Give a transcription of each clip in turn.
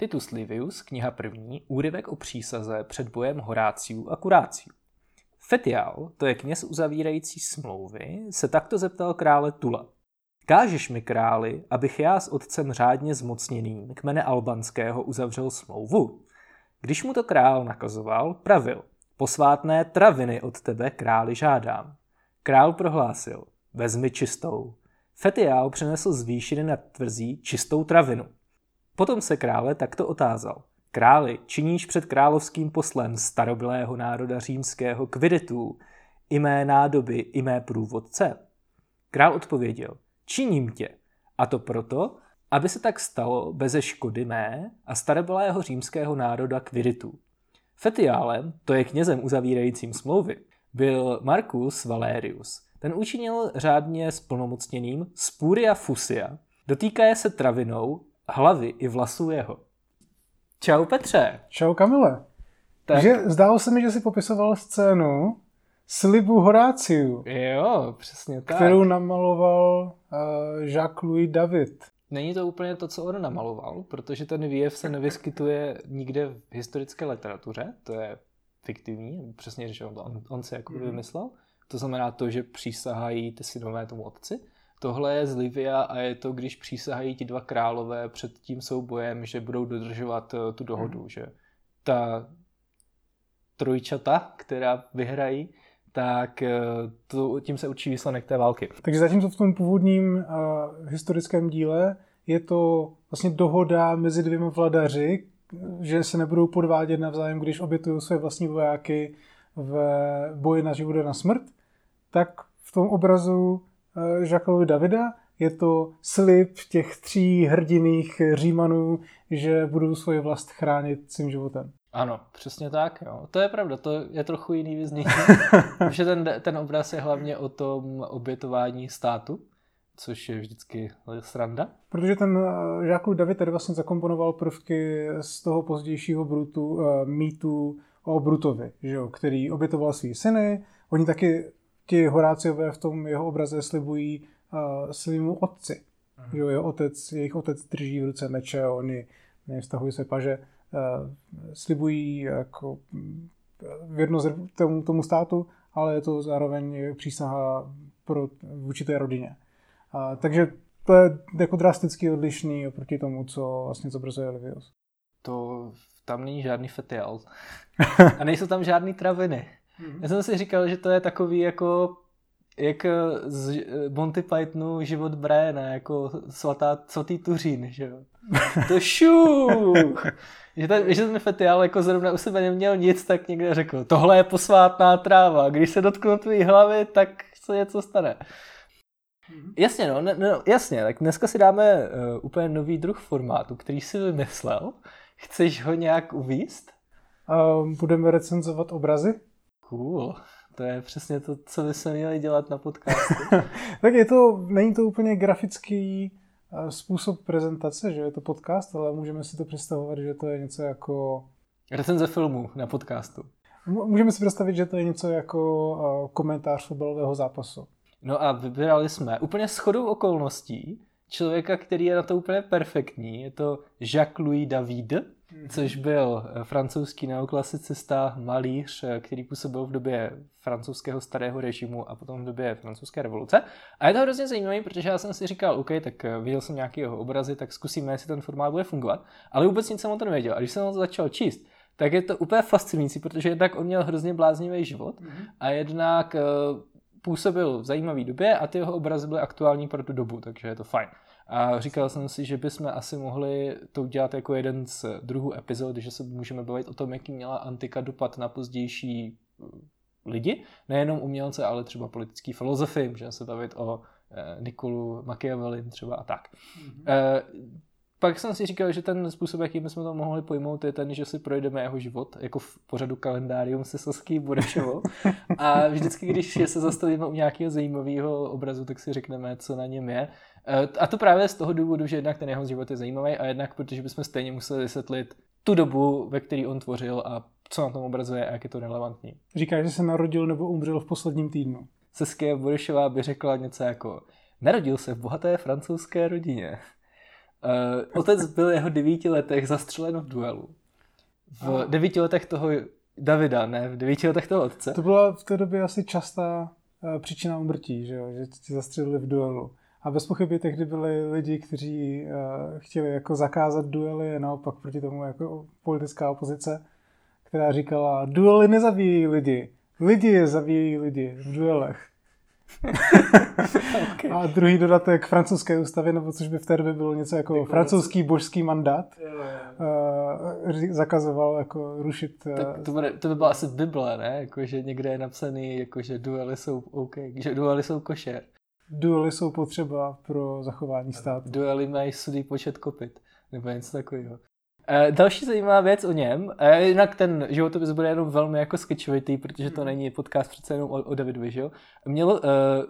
Titus Livius, kniha první, úryvek o přísaze před bojem Horáciů a Kuráciů. Fetial, to je kněz uzavírající smlouvy, se takto zeptal krále Tula. Kážeš mi králi, abych já s otcem řádně zmocněným kmene albanského uzavřel smlouvu? Když mu to král nakazoval, pravil, posvátné traviny od tebe králi žádám. Král prohlásil, vezmi čistou. Fetiál přinesl z výšiny nad tvrzí čistou travinu. Potom se krále takto otázal. Králi, činíš před královským poslem starobylého národa římského kvidetů, i mé nádoby, i mé průvodce? Král odpověděl, činím tě. A to proto, aby se tak stalo beze škody mé a starobylého římského národa kviditů. Fetiálem, to je knězem uzavírajícím smlouvy, byl Marcus Valerius. Ten učinil řádně splnomocněným Spuria Fusia, dotýkaje se travinou hlavy i vlasů jeho. Čau Petře. Čau Kamile. Tak. Že zdálo se mi, že si popisoval scénu slibu Horáciu. Jo, přesně tak. Kterou namaloval uh, Jacques-Louis David. Není to úplně to, co on namaloval, protože ten výjev se nevyskytuje nikde v historické literatuře, to je fiktivní, přesně že on, on se jako mm. vymyslel. To znamená to, že přísahají ty synové tomu otci. Tohle je z Livia a je to, když přísahají ti dva králové před tím soubojem, že budou dodržovat eh, tu dohodu, mm. že ta trojčata, která vyhrají, tak eh, to, tím se učí výsledek té války. Takže zatímco v tom původním uh, historickém díle je to vlastně dohoda mezi dvěma vladaři, že se nebudou podvádět navzájem, když obětují své vlastní vojáky v boji na život a na smrt, tak v tom obrazu uh, Jacques Davida je to slib těch tří hrdiných římanů, že budou svoji vlast chránit svým životem. Ano, přesně tak. Jo. To je pravda, to je trochu jiný vyznění. protože ten, ten obraz je hlavně o tom obětování státu, což je vždycky sranda. Protože ten Žákův eh, David tady vlastně zakomponoval prvky z toho pozdějšího brutu, uh, mýtu o Brutovi, že jo, který obětoval svý syny. Oni taky, ti Horáciové v tom jeho obraze slibují uh, svýmu otci. Aha. Že jo, jeho otec, jejich otec drží v ruce meče, oni nevztahují se paže. Eh, slibují jako věrnost tomu, tomu státu, ale je to zároveň přísaha pro, vůči té rodině. A, takže to je jako drasticky odlišný oproti tomu, co vlastně zobrazuje Livius. To tam není žádný fetial. A nejsou tam žádný traviny. Mm-hmm. Já jsem si říkal, že to je takový jako jak z Monty Pythonu život Briana, jako svatá, svatý tuřín, že jo. To šuch! že ten, že ten fetiál jako zrovna u sebe neměl nic, tak někde řekl, tohle je posvátná tráva, když se dotknu tvé hlavy, tak se něco stane. Mm-hmm. Jasně, no, no, jasně, tak dneska si dáme uh, úplně nový druh formátu, který si vymyslel. Chceš ho nějak uvíst? Uh, budeme recenzovat obrazy? Cool. To je přesně to, co by se měli dělat na podcastu. tak je to, není to úplně grafický způsob prezentace, že je to podcast, ale můžeme si to představovat, že to je něco jako... Recenze filmu na podcastu. Můžeme si představit, že to je něco jako komentář fotbalového zápasu. No a vybrali jsme úplně shodou okolností člověka, který je na to úplně perfektní. Je to Jacques-Louis David, Mhm. což byl eh, francouzský neoklasicista, malíř, eh, který působil v době francouzského starého režimu a potom v době francouzské revoluce. A je to hrozně zajímavé, protože já jsem si říkal, OK, tak eh, viděl jsem nějaký jeho obrazy, tak zkusíme, jestli ten formát bude fungovat. Ale vůbec nic jsem o tom nevěděl. A když jsem to začal číst, tak je to úplně fascinující, protože jednak on měl hrozně bláznivý život mm-hmm. a jednak působil v zajímavé době a ty jeho obrazy byly aktuální pro tu dobu, takže je to fajn. A říkal jsem si, že bychom asi mohli to udělat jako jeden z druhů epizod, že se můžeme bavit o tom, jaký měla antika dopad na pozdější eh, lidi, nejenom umělce, ale třeba politický filozofy, můžeme se bavit o eh, Nikolu Machiavellin třeba a tak. Mm-hmm. Pak jsem si říkal, že ten způsob, jakým bychom to mohli pojmout, je ten, že si projdeme jeho život, jako v pořadu kalendárium se Saský Burešovou. A vždycky, když se zastavíme u nějakého zajímavého obrazu, tak si řekneme, co na něm je. Eh, a to právě z toho důvodu, že jednak ten jeho život je zajímavý a jednak protože bychom stejně museli vysvětlit tu dobu, ve které on tvořil a co na tom obrazuje a jak je to relevantní. Říká, že se narodil nebo umřel v posledním týdnu. Saskia Burešová by řekla něco jako Narodil se v bohaté francouzské rodině. Otec byl jeho devíti letech zastřelen v duelu. V devíti letech toho Davida, ne, v devíti letech toho otce. To byla v té době asi častá uh, příčina umrtí, že, jo? že ti zastřelili v duelu. A bez pochyby tehdy byli lidi, kteří uh, chtěli jako zakázat duely, naopak proti tomu jako politická opozice, která říkala, duely nezabíjí lidi, lidi je zabíjí lidi v duelech. Okay. A druhý dodatek francouzské ústavy, nebo což by v té době bylo něco jako Děkuji. francouzský božský mandát, jo, jo. Uh, zakazoval jako rušit... Uh, tak to, bude, to by byla asi Bible, ne? Jako, že někde je napsaný, jako, že duely jsou OK, že duely jsou košer. Duely jsou potřeba pro zachování státu. Duely mají sudý počet kopit, nebo něco takového. Uh, další zajímavá věc o něm, uh, jinak ten životopis bude jenom velmi jako sketchovitý, protože to mhm. není podcast přece jenom o, o Davidovi, že jo? Měl uh,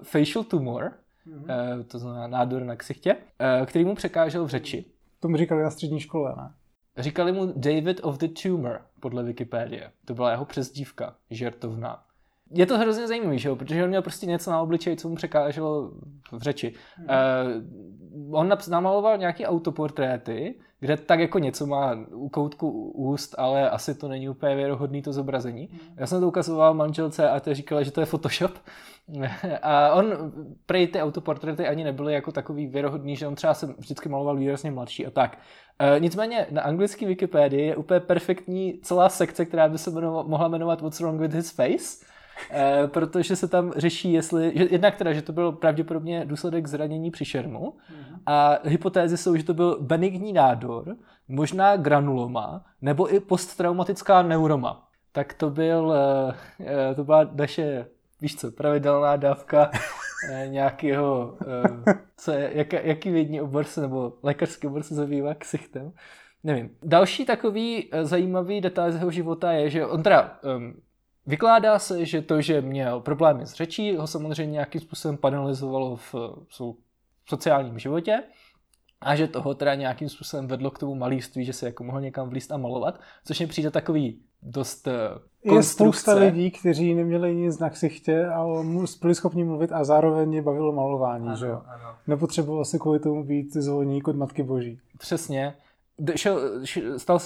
facial tumor, mm-hmm. uh, to znamená nádor na ksichtě, uh, který mu překážel v řeči. To mu říkali na střední škole, ne? Říkali mu David of the Tumor, podle Wikipedie. To byla jeho přezdívka, žertovná je to hrozně zajímavý, že jo? protože on měl prostě něco na obličeji, co mu překáželo v řeči. Hmm. Uh, on namaloval nějaký autoportréty, kde tak jako něco má u koutku úst, ale asi to není úplně věrohodný to zobrazení. Hmm. Já jsem to ukazoval manželce a to říkala, že to je Photoshop. a on, prej ty autoportréty ani nebyly jako takový věrohodný, že on třeba se vždycky maloval výrazně mladší a tak. Uh, nicméně na anglické Wikipedii je úplně perfektní celá sekce, která by se jmenovat, mohla jmenovat What's Wrong with His Face protože se tam řeší, jestli, že, jednak teda, že to byl pravděpodobně důsledek zranění při šermu mm. a hypotézy jsou, že to byl benigní nádor, možná granuloma, nebo i posttraumatická neuroma. Tak to byl, eh, eh, to byla naše, víš co, pravidelná dávka nějakého, co je, jak, jaký vědní obor se, nebo lékařský obor se zabývá ksichtem. Nevím. Další takový zajímavý detail z jeho života je, že on teda um, Vykládá se, že to, že měl problémy s řečí, ho samozřejmě nějakým způsobem panelizovalo v, v sociálním životě a že toho teda nějakým způsobem vedlo k tomu malíství, že se jako mohl někam vlíst a malovat, což mi přijde takový dost konstrukce. Eh, je spousta lidí, kteří neměli nic na ksichtě, ale byli schopni mluvit a zároveň je bavilo malování, ano, že jo? Nepotřeboval se kvůli tomu být zvoník od Matky Boží. Přesně. Šel, stal,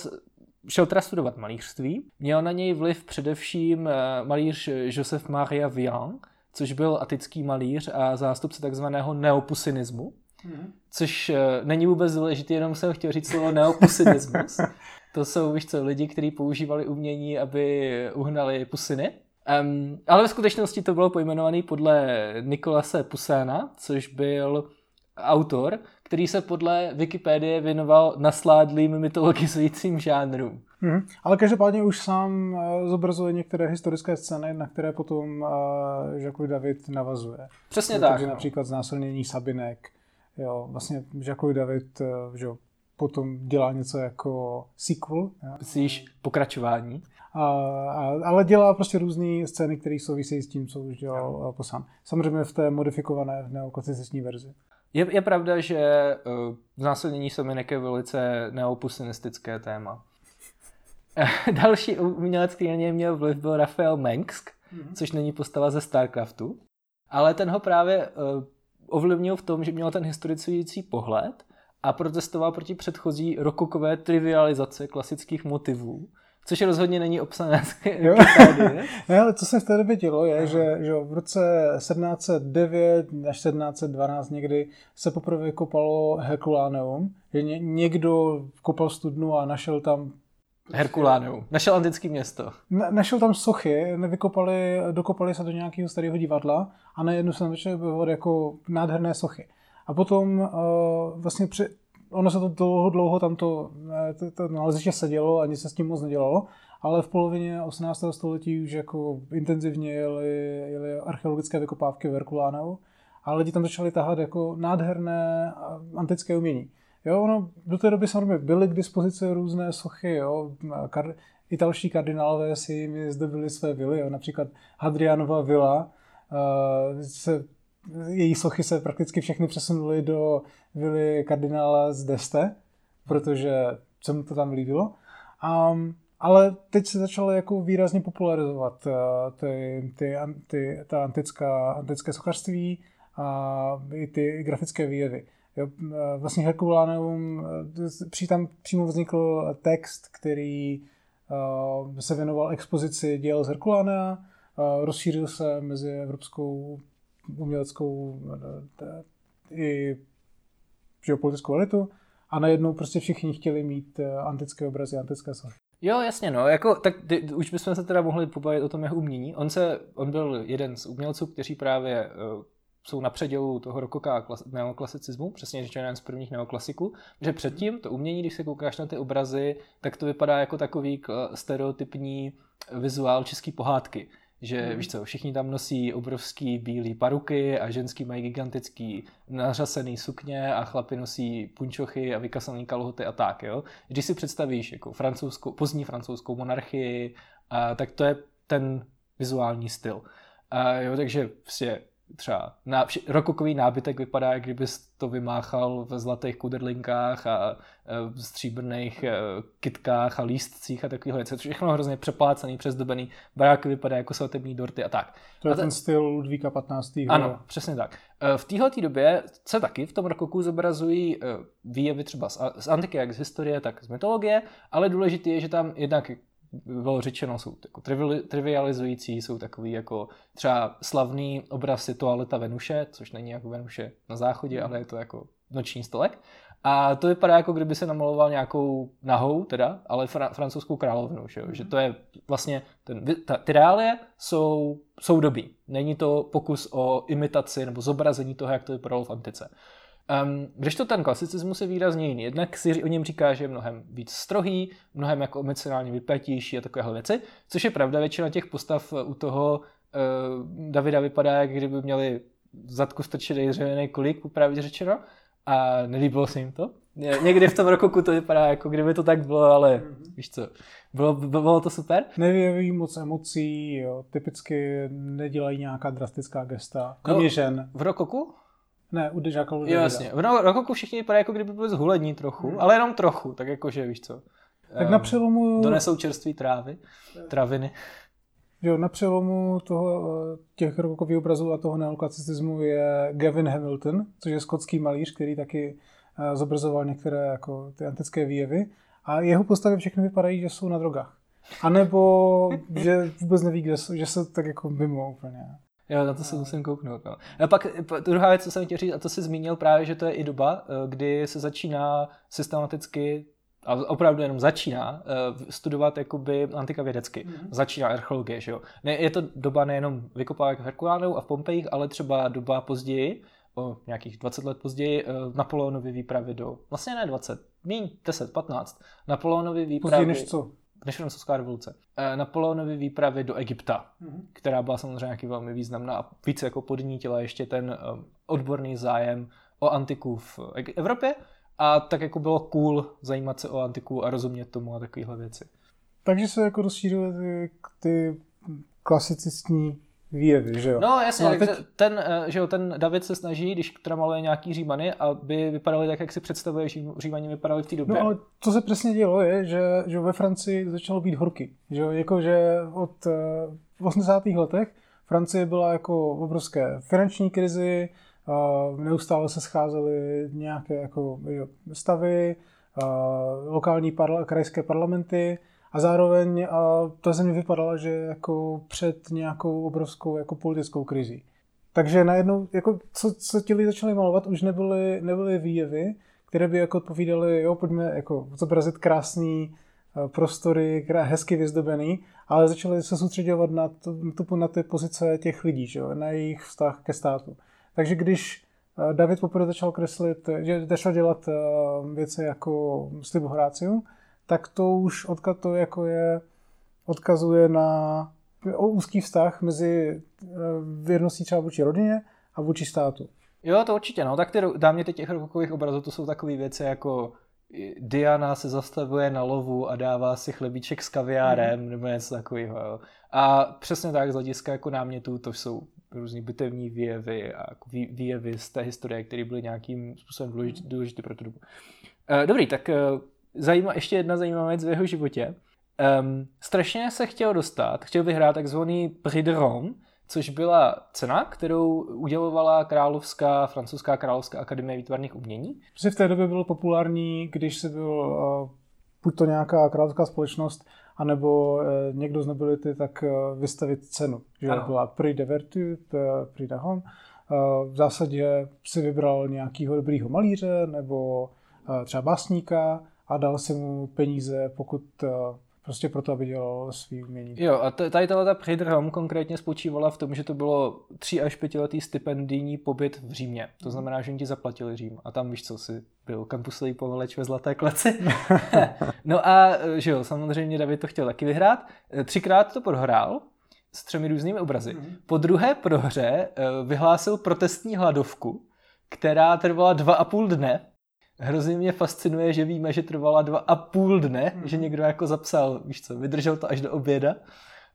šel teda studovat malířství. Měl na něj vliv především eh, malíř Joseph Maria Vian, což byl atický malíř a zástupce takzvaného neopusinismu, mm-hmm. což eh, není vůbec důležité, jenom jsem chtěl říct slovo neopusinismus. to jsou, víš co, lidi, kteří používali umění, aby uhnali pusiny. Um, ale ve skutečnosti to bylo pojmenované podle Nikolase Puséna, což byl autor, který se podle Wikipedie věnoval nasládlým mytologizujícím žánrům. Hmm. Ale každopádně už sám uh, zobrazuje některé historické scény, na které potom uh, Jacques David navazuje. Přesně tak. Takže no. například znásilnění Sabinek. Jo, vlastně Jacques David uh, že, potom dělá něco jako sequel. Myslíš pokračování? A, a, ale dělá prostě různé scény, které souvisejí s tím, co už dělal posán. Samozřejmě v té modifikované neoklasicistní verzi. Je, je pravda, že uh, znásilnění seminek je velice neopusinistické téma. Další umělec, který na něj měl vliv, byl Rafael Mengsk, mm-hmm. což není postava ze StarCraftu, ale ten ho právě uh, ovlivnil v tom, že měl ten historicující pohled a protestoval proti předchozí rokokové trivializace klasických motivů Což rozhodně není obsané ne, ale co se v té době dělo, je, že, že v roce 1709 až 1712 někdy se poprvé kopalo Herkuláneum, že ně, někdo kopal studnu a našel tam Herkuláneum. Našel antické město. Na, našel tam sochy, nevykopali, dokopali se do nějakého starého divadla a najednou se tam začaly objevovat jako nádherné sochy. A potom uh, vlastně při, ono se to dlouho, dlouho tam to, to, to naleziště sedělo a nic se s tím moc nedělalo, ale v polovině 18. století už jako intenzivně jeli, jeli archeologické vykopávky v Herkuláneu a lidi tam začali tahat jako nádherné antické umění. Jo, ono, do té doby samozřejmě byly k dispozici různé sochy, jo, kar, italští kardinálové si jimi zdobili své vily, jo, například Hadrianova vila uh, se její sochy se prakticky všechny přesunuly do vily kardinála z Deste, protože se mu to tam líbilo. Um, ale teď se začalo jako výrazně popularizovat uh, ty, ty, ty, ta antická, antické sochařství a i ty grafické výjevy. Jo, vlastně Herkuláneum, tam přímo vznikl text, který se věnoval expozici děl z Herkulánea, rozšířil se mezi evropskou uměleckou i geopolitickou elitu a najednou prostě všichni chtěli mít antické obrazy, antické sochy. Jo, jasně, no, jako, tak ty, už bychom se teda mohli pobavit o tom jeho umění. On, se, on byl jeden z umělců, kteří právě uh, jsou na předělu toho rokoka klas, neoklasicismu, přesně řečeno jeden z prvních neoklasiků, že předtím to umění, když se koukáš na ty obrazy, tak to vypadá jako takový stereotypní vizuál české pohádky že mm. víš co, všichni tam nosí obrovský bílé paruky a ženský mají gigantický nařasený sukně a chlapi nosí punčochy a vykasaný kalhoty a tak, jo. Když si představíš jako francouzskou, pozdní francouzskou monarchii, a, tak to je ten vizuální styl. A, jo, takže prostě třeba ná, rokokový nábytek vypadá, jak kdyby to vymáchal ve zlatých kuderlinkách a e, stříbrných e, kitkách a lístcích a takovýhle věci. Všechno hrozně přeplácený, přezdobený. Baráky vypadá jako svatební dorty a tak. To je a ten styl Ludvíka 15. Ano, jo. přesně tak. E, v téhle době se taky v tom rokoku zobrazují výjevy třeba z antiky, jak z historie, tak z mytologie, ale důležité je, že tam jednak bylo řečeno, jsou jako trivializující, jsou takový jako třeba slavný obraz je toaleta Venuše, což není jako Venuše na záchodě, ale je to jako noční stolek. A to vypadá jako kdyby se namaloval nějakou nahou, teda, ale fra- francouzskou královnu, že, že to je vlastně, ten, ta, ty reálie jsou, jsou dobí. Není to pokus o imitaci nebo zobrazení toho, jak to vypadalo v antice. Um, když to ten klasicismus je výrazně jiný. Jednak si o něm říká, že je mnohem víc strohý, mnohem jako emocionálně vypjatější a takovéhle věci, což je pravda, většina těch postav u toho uh, Davida vypadá, jak kdyby měli v zadku strčený dřevěný kolík, upravit řečeno, a nelíbilo se jim to. Někdy v tom roku to vypadá, jako kdyby to tak bylo, ale mm-hmm. víš co, bylo, bylo to super. Nevyjeví moc emocí, jo. typicky nedělají nějaká drastická gesta, kromě no, žen. V rokoku? Ne, u Dežáka Jo, jasně. V Rokoku všichni vypadají jako kdyby byli zhulední trochu, hmm. ale jenom trochu, tak jakože víš co. Tak na přelomu... Donesou čerství trávy, traviny. Jo, na přelomu toho, těch rokokových obrazů a toho neoklasicismu je Gavin Hamilton, což je skotský malíř, který taky eh, zobrazoval některé jako ty antické výjevy. A jeho postavy všechny vypadají, že jsou na drogách. A nebo že vůbec neví, kde jsou, že se tak jako mimo úplně. Jo, na to se musím kouknout. No. A pak druhá věc, co jsem chtěl říct, a to si zmínil právě, že to je i doba, eh, kdy se začíná systematicky a opravdu jenom začíná uh, studovat jakoby antika vědecky. Mm-hmm. Začíná archeologie, že jo. Ne, je to doba nejenom vykopávek v Herkuláneu a v Pompejích, ale třeba doba později, o nějakých 20 let později, uh, Napoleonovy výpravy do, vlastně ne 20, míň 10, 15, Napoleonovy výpravy... Později než co? Než francouzská revoluce. E, Napoleonovy výpravy do Egypta, mm-hmm. která byla samozřejmě nějaký velmi významná a více jako podnítila ještě ten e, odborný zájem o antiku v Evropě a tak jako bylo cool zajímat se o antiku a rozumět tomu a takovéhle věci. Takže se jako rozšířily ty, ty klasicistní výjevy, že jo? No jasně, no, teď... ten, eh, že jo, ten David se snaží, když teda maluje nějaký římany, aby vypadaly tak, jak si představuje, že římani vypadaly v té době. No ale co se přesně dělo je, že, že ve Francii začalo být horky. Že jo, jako že od eh, v 80. letech Francie byla jako obrovské finanční krizi, neustále se scházely nějaké jako jo, stavy, lokální parla, krajské parlamenty, a zároveň a ta země vypadala, že jako před nějakou obrovskou jako politickou krizí. Takže najednou, jako, co, co ti lidi začali malovat, už nebyly, nebyly výjevy, které by jako odpovídaly, jo, pojďme jako zobrazit krásný prostory, hezky vyzdobený, ale začali se soustředovat na, to, na ty pozice těch lidí, že jo, na jejich vztah ke státu. Takže když David poprvé začal kreslit, že začal dělat věci jako Slibu Horáciu, tak to už odkaz to jako je, odkazuje na úzký vztah mezi eh, věrností třeba vůči rodině a vůči státu. Jo, to určitě, no. Tak ty dámě těch rokových obrazů, to jsou takové věci jako Diana se zastavuje na lovu a dává si chlebíček s kaviárem mm. nebo něco takového. Jo. A přesně tak z hlediska jako námětů to jsou různé bitevní výjevy a jako výjevy z té historie, které byly nějakým způsobem důležité, důležité pro tu dobu. Eh, dobrý, tak eh, zajímá, ještě jedna zajímavá věc v jeho životě. Um, strašně se chtěl dostat, chtěl vyhrát takzvaný Prix de Rome, což byla cena, kterou udělovala královská, francouzská královská akademie výtvarných umění. Prostě v té době bylo populární, když se byl uh, buď to nějaká královská společnost, anebo uh, někdo z nobility, tak uh, vystavit cenu. Že ano. byla Prix de Vertu, Prix de Homme. Uh, v zásadě si vybral nějakého dobrýho malíře nebo uh, třeba básníka a dal si mu peníze, pokud uh, prostě proto, aby dělal svý umění. Jo, a tady ta Home konkrétně spočívala v tom, že to bylo tři až pětiletý stipendijní pobyt v Římě. To mhm. znamená, že oni ti zaplatili Řím. A tam víš co, si byl kampusový povaleč ve Zlaté kleci. no a že jo, samozřejmě David to chtěl taky vyhrát. Třikrát to prohrál s třemi různými obrazy. Mm-hmm. Po druhé prohře eh, vyhlásil protestní hladovku, která trvala dva a půl dne hrozně mě fascinuje, že víme, že trvala dva a půl dne, hmm. že někdo jako zapsal, víš co, vydržel to až do oběda.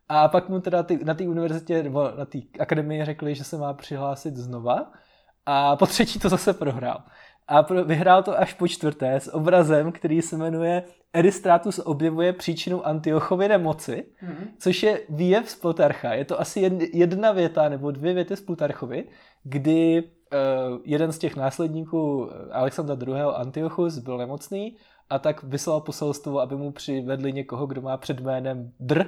A pak mu teda ty, na té univerzitě nebo na té akademii řekli, že se má přihlásit znova. A po třetí to zase prohrál. A pro, vyhrál to až po čtvrté s obrazem, který se jmenuje Eristratus objevuje příčinu Antiochovy nemoci, mm-hmm. což je výjev z Plutarcha. Je to asi jedna věta nebo dvě věty z Plutarchovy, kdy jeden z těch následníků eh, Alexandra II. Antiochus byl nemocný a tak vyslal poselstvo, aby mu přivedli někoho, kdo má před jménem Dr.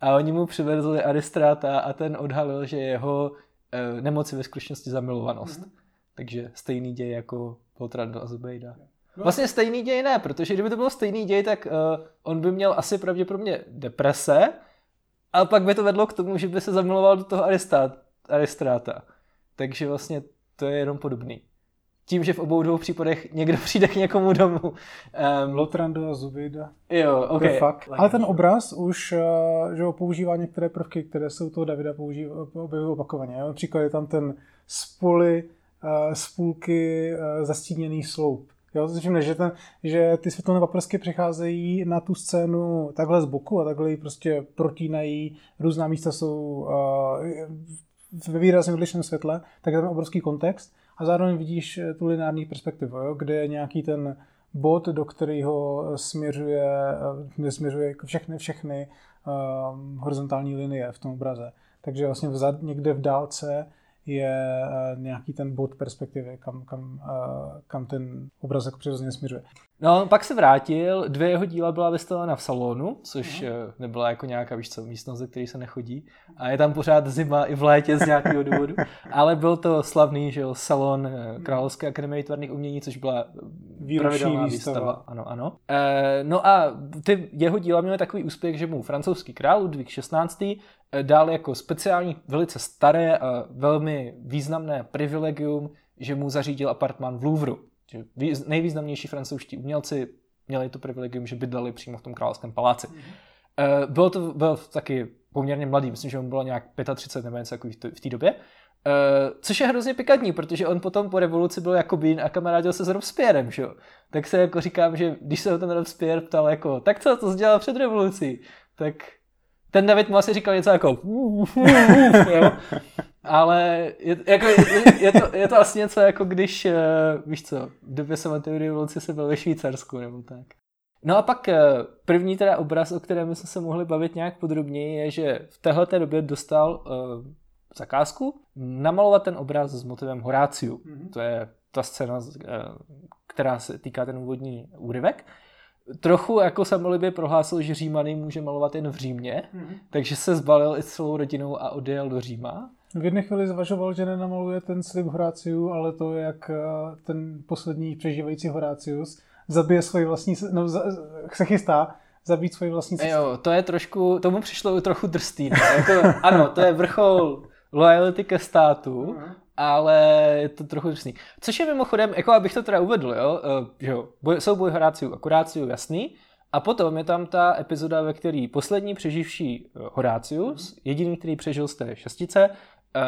A oni mu přivezli Aristráta a ten odhalil, že jeho uh, nemoci ve skutečnosti zamilovanost. Mm-hmm. Takže stejný děj jako Poltrando a Zubejda. No. Vlastně stejný děj ne, protože kdyby to byl stejný děj, tak uh, on by měl asi pravděpodobně deprese, a pak by to vedlo k tomu, že by se zamiloval do toho Aristráta. Takže vlastně to je jenom podobný. Tím, že v obou dvou případech někdo přijde k někomu domů. Um, Lotrando a Zubejda. Jo, ok. Fakt. Ale ten obraz už eh, že ho používá některé prvky, které se u toho Davida používá, objevují opakovaně. Například je tam ten spoly, spůlky, uh, zastíněný sloup. Jo, to že, ten, že ty světelné paprsky přicházejí na tu scénu takhle z boku a takhle ji prostě protínají. Různá místa jsou uh, ve výrazně odlišném světle, tak je tam obrovský kontext a zároveň vidíš eh, tu lineární perspektivu, jo, kde je nějaký ten bod, do kterého směřuje, eh, směřuje všechny, všechny um, horizontální linie v tom obraze. Takže vlastně vzad, někde v dálce je eh, nějaký ten bod perspektivy, kam, kam, eh, kam ten obrazek přirozeně směřuje. No, pak se vrátil, dvě jeho díla byla vystavena v salonu, což no. nebyla jako nějaká, víš co, místnost, ze které se nechodí. A je tam pořád zima i v létě z nějakého důvodu. Ale byl to slavný, že jo, salon Královské akademie výtvarných umění, což byla Výroční výstava. výstava. Ano, ano. E, no a ty jeho díla měly takový úspěch, že mu francouzský král Ludvík 16. Eh, dal jako speciální, velice staré a velmi významné privilegium, že mu zařídil apartmán v Louvru. Nejvýznamnější francouzští umělci měli to privilegium, že bydleli přímo v tom královském paláci. Mm-hmm. Bylo to, byl taky poměrně mladý, myslím, že mu bylo nějak 35 nebo něco jako v té době. Uh, což je hrozně pikantní, protože on potom po revoluci byl jako Bean a kamarádil se s Robespierrem, že jo? Tak se jako říkám, že když se ho ten Robespierre ptal jako, tak co, to jsi dělal před revolucí? Tak ten David mu asi říkal něco jako jo? Ale je, jako, je, je, to, je to asi něco jako když, uh, víš co, v době sametové revoluce se byl ve Švýcarsku nebo tak. No a pak uh, první teda obraz, o kterém jsme se mohli bavit nějak podrobněji, je, že v téhle době dostal uh, zakázku namalovat ten obraz s motivem Horáciu. Mm-hmm. To je ta scéna, která se týká ten úvodní úryvek. Trochu jako samolibě prohlásil, že Římany může malovat jen v Římě, mm-hmm. takže se zbalil i s celou rodinou a odjel do Říma. V jedné chvíli zvažoval, že nenamaluje ten slib Horáciu, ale to, jak eh, ten poslední přežívající Horácius zabije svoji vlastní, no, se chystá zabít svoji vlastní cestu. Jo, to je trošku, tomu přišlo trochu drsný. Ne? Jako, ano, to je vrchol loyalty ke státu, uh-huh. Ale je to trochu drsný. Což je mimochodem, jako abych to teda uvedl, jo, uh, že jo, boj, souboj Horáciu a Kuráciu, jasný, a potom je tam ta epizoda, ve které poslední přeživší eh, Horácius, jediný, který přežil z té šestice,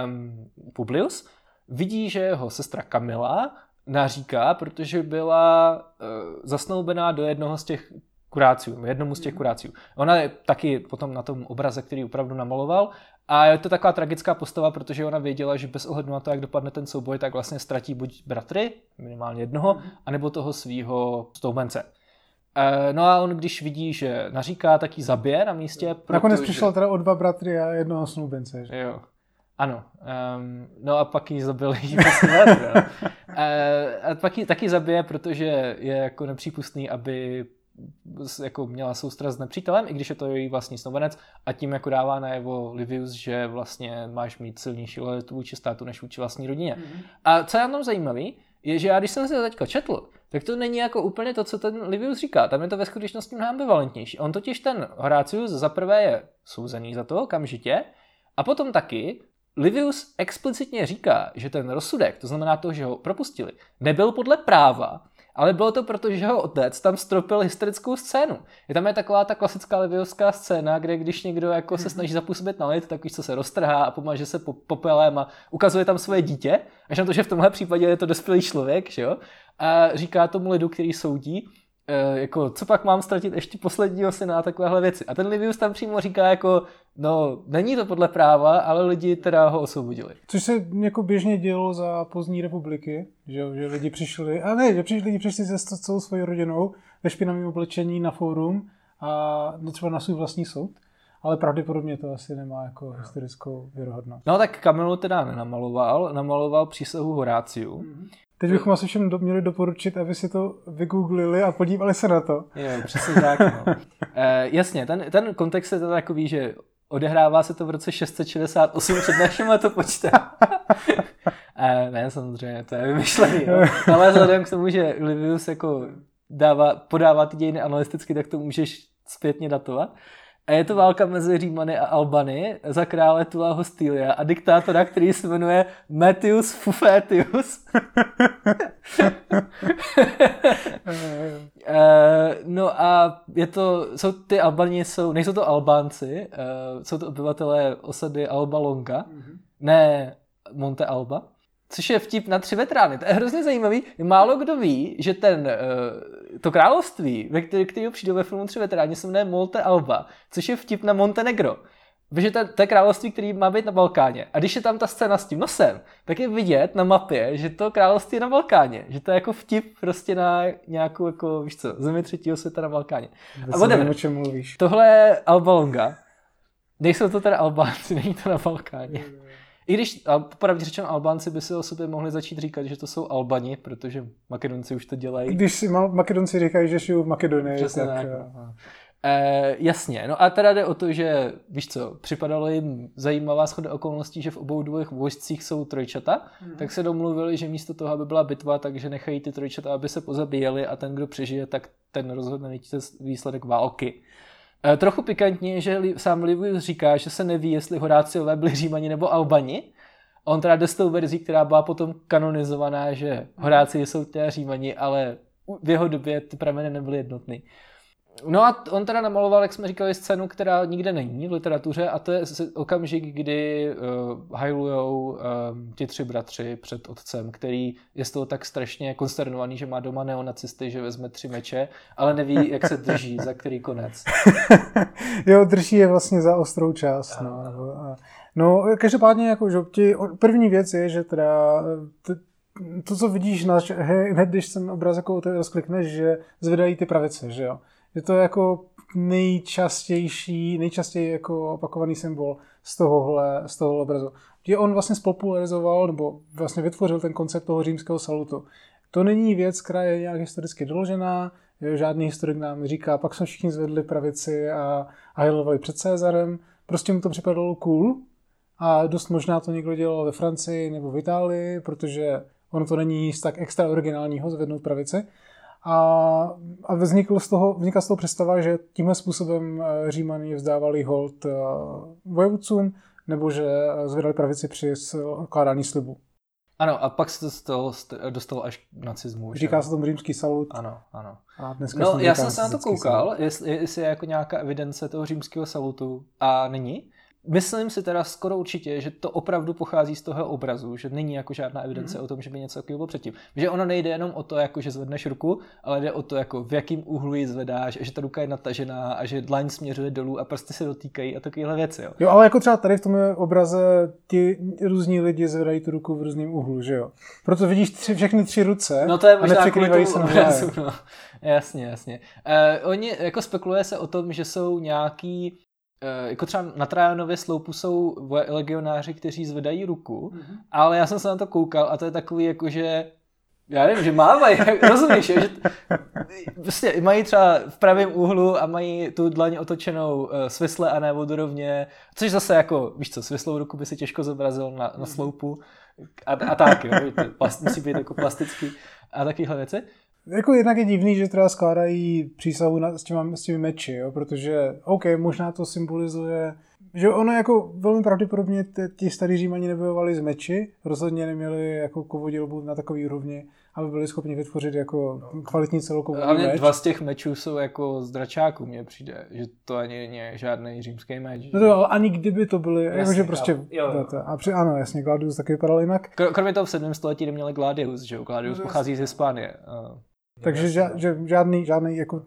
um, Publius vidí, že jeho sestra Kamila naříká, protože byla uh, zasnoubená do jednoho z těch kuráciů, jednomu z těch mhm. kuráciů. Ona je taky potom na tom obraze, který opravdu namaloval a je to taková tragická postava, protože ona věděla, že bez ohledu na to, jak dopadne ten souboj, tak vlastně ztratí buď bratry, minimálně jednoho, mhm. anebo toho svého stoumence. Eh, no a on, když vidí, že naříká, tak ji zabije na místě. Nakonec přišel teda o dva bratry a jednoho snoubence. Že? Jo. Ano. Um, no a pak ji zabili no. a pak ji taky zabije, protože je jako nepřípustný, aby jako měla soustrast s nepřítelem, i když je to její vlastní snoubenec a tím jako dává najevo Livius, že vlastně máš mít silnější lojalitu vůči státu než vůči vlastní rodině. Mm-hmm. A co je na tom zajímavý, je, že já když jsem se to teďka četl, tak to není jako úplně to, co ten Livius říká. Tam je to ve skutečnosti mnohem ambivalentnější. On totiž ten Horácius za prvé je souzený za to okamžitě a potom taky Livius explicitně říká, že ten rozsudek, to znamená to, že ho propustili, nebyl podle práva, ale bylo to proto, že jeho otec tam stropil historickou scénu. Je tam je taková ta klasická leviovská scéna, kde když někdo jako se mhm. snaží zapůsobit na lid, tak víš, co se roztrhá a pomaže se po, popelem a ukazuje tam svoje dítě, až na to, že v tomhle případě je to dospělý člověk, že jo? A říká tomu lidu, který soudí, e, jako, co pak mám ztratit ještě posledního syna a takovéhle věci. A ten Livius tam přímo říká jako, no, není to podle práva, ale lidi teda ho osvobodili. Což se jako běžně dělo za pozdní republiky, že, že lidi přišli, a ne, že přišli, lidi přišli se celou svojí rodinou ve špinavém oblečení na fórum a no, třeba na svůj vlastní soud. Ale pravděpodobně to asi nemá jako no. historickou věrohodnost. No tak Kamilu teda nenamaloval, namaloval přísahu Horáciu, mm-hmm. Teď bychom asi všem do, měli doporučit, aby si to vygooglili a podívali se na to. Jo, přesně tak. No. e, jasně, ten, ten kontext je to takový, že odehrává se to v roce 668 před naším letopočtem. e, ne, samozřejmě, to je vymyšlený. Jo. Ale vzhledem k tomu, že Livius jako dává, podává ty dějiny analyticky, tak to můžeš zpětně datovat. A je to válka mezi Římany a Albany za krále Tula Hostilia a diktátora, který se jmenuje Metius Fufetius. Eh, no a je to, jsou ty Albani, jsou, nejsou to Albánci, uh, jsou to obyvatelé osady Alba Longa, mm-hmm. ne Monte Alba. Což je vtip na tři veterány. To je hrozně zajímavý. Málo kdo ví, že ten, uh, to království, ve který, který přijde ve filmu Tři veteráni, se jmenuje Monte Alba, což je vtip na Montenegro. Protože to, to je království, který má být na Balkáně. A když je tam ta scéna s tím nosem, tak je vidět na mapě, že to království je na Balkáně. Že to je jako vtip prostě na nějakou, jako, víš co, zemi třetího světa na Balkáně. a nevím, o čem mluvíš. Tohle je Alba Longa. Nejsou to teda Albánci, není to na Balkáně. I když, a popravdě řečeno, Albánci by si o sobě mohli začít říkat, že to jsou Albani, protože Makedonci už to dělají. Když si Makedonci říkají, že žijou v Makedonii, Přesně tak... tak no. E, jasně, no a teda jde o to, že víš co, připadalo jim zajímavá schoda okolností, že v obou dvou vojscích jsou trojčata, hmm. tak se domluvili, že místo toho, aby byla bitva, takže nechají ty trojčata, aby se pozabíjeli a ten, kdo přežije, tak ten rozhodne výsledek války. E, trochu pikantně že sám Livius říká, že se neví, jestli Horáciové byli Římani nebo Albani. On teda jde s tou verzí, která byla potom kanonizovaná, že Horáci jsou teda Římani, ale v jeho době ty prameny nebyly jednotný. No a on teda namaloval, jak jsme říkali, scénu, která nikde není v literatuře a to je okamžik, kdy uh, hajlujou uh, ti tři bratři před otcem, který je z toho tak strašně konsternovaný, že má doma neonacisty, že vezme tři meče, ale neví, jak se drží, za který konec. jo, drží je vlastně za ostrou část. No, no každopádně, jako, že ti, první věc je, že teda t, to, co vidíš na, hned, když ten obraz jako rozklikneš, že zvedají ty pravice, že jo že to je jako nejčastější, nejčastěji jako opakovaný symbol z tohohle, z tohohle obrazu. Že on vlastně spopularizoval, nebo vlastně vytvořil ten koncept toho římského salutu. To není věc, která je nějak historicky doložená, žádný historik nám říká, pak jsme všichni zvedli pravici a, a hajlovali před Cezarem. Prostě mu to připadalo cool a dost možná to někdo dělal ve Francii nebo v Itálii, protože ono to není nic tak extra originálního zvednout pravici. A, a vznikl z toho, vznikla z toho představa, že tímhle způsobem eh, Římani vzdávali hold eh, vojvodcům, nebo že eh, zvedali pravici při skládání slibu. Ano, a pak se to z toho dostalo až k nacismu. Říká se tomu římský salut. Ano, ano. A dneska no, já jsem se na to koukal, jestli, jestli je jako nějaká evidence toho římského salutu a není. Myslím si teda skoro určitě, že to opravdu pochází z toho obrazu, že není jako žádná evidence mm. o tom, že by něco takového bylo předtím. Že ono nejde jenom o to, jako že zvedneš ruku, ale jde o to, jako v jakým úhlu ji zvedáš, že ta ruka je natažená a že dlaň směřuje dolů a prsty se dotýkají a takovéhle věci. Jo. jo, ale jako třeba tady v tom obraze ti různí lidi zvedají tu ruku v různém úhlu, že jo. Proto vidíš tři, všechny tři ruce no to je možná a nepřekrývají se obrazu, no. Jasně, jasně. Uh, oni jako spekuluje se o tom, že jsou nějaký jako třeba na Trajanově sloupu jsou legionáři, kteří zvedají ruku, mm-hmm. ale já jsem se na to koukal a to je takový jako, že já nevím, že mávají, rozumíš, že prostě mají třeba v pravém úhlu a mají tu dlaň otočenou uh, svisle a ne vodorovně, což zase jako, víš co, svislou ruku by si těžko zobrazil na, na sloupu a, a tak, jo, plast, musí být jako plastický a takovéhle věci. Jako jednak je divný, že teda skládají přísahu na, s, těma, s těmi meči, jo? protože OK, možná to symbolizuje, že ono jako velmi pravděpodobně ti starí římani nebojovali z meči, rozhodně neměli jako kovodělbu na takový úrovni, aby byli schopni vytvořit jako kvalitní celokový meč. dva z těch mečů jsou jako z dračáků, mně přijde, že to ani není žádný římský meč. No to, ale ani kdyby to byly, jakože prostě, jo, jo. To, a při, ano, jasně, Gladius taky vypadal jinak. Kromě toho v 7. století neměli Gladius, že jo, Gladius no, pochází z Hispánie. Takže ža, že žádný, žádný jako,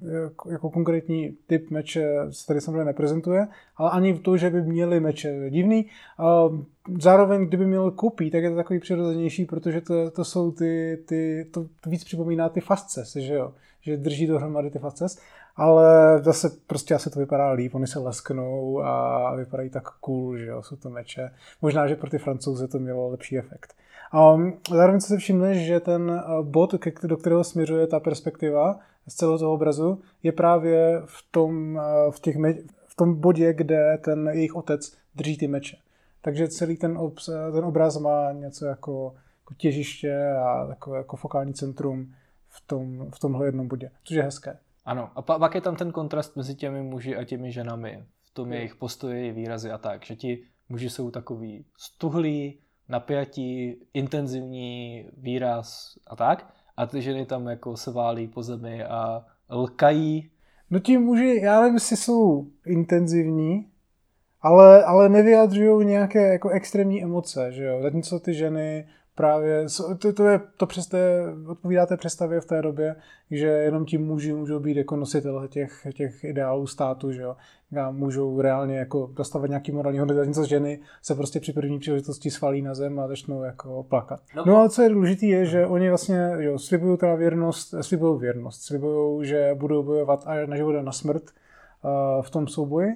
jako, konkrétní typ meče se tady samozřejmě neprezentuje, ale ani v to, že by měli meče, divný. Zároveň, kdyby měl kopí, tak je to takový přirozenější, protože to, to jsou ty, ty to, to víc připomíná ty fastces, že jo, že drží dohromady ty fastces, ale zase prostě asi to vypadá líp, oni se lesknou a vypadají tak cool, že jo, jsou to meče. Možná, že pro ty francouze to mělo lepší efekt. A zároveň se všimneš, že ten eh, bod, do kterého směřuje ta perspektiva z celého toho obrazu, je právě v tom, eh, v těch me- v tom bodě, kde ten jejich otec drží ty meče. Takže celý ten, obs, ten obraz má něco jako, jako těžiště a takové jako fokální centrum v, tom, v tomhle jednom bodě, což je hezké. Ano, a pak je tam ten kontrast mezi těmi muži a těmi ženami, v tom jejich postoji, výrazy a tak, že ti muži jsou takový stuhlí, napjatí, intenzivní výraz a tak. A ty ženy tam jako se válí po zemi a lkají. No ti muži, já nevím, jestli jsou intenzivní, ale, ale nevyjadřují nějaké jako extrémní emoce, že jo. Zatímco ty ženy právě, to, to, je, to přes odpovídá té představě v té době, že jenom ti muži můžou být jako nositel těch, těch ideálů státu, že jo, a můžou reálně jako dostavat nějaký morální hodnoty, zatímco ženy se prostě při první příležitosti svalí na zem a začnou jako plakat. No, no ale co je důležité je, že oni vlastně jo, slibují teda věrnost, slibují věrnost, slibují, že budou bojovat až na život a na smrt uh, v tom souboji.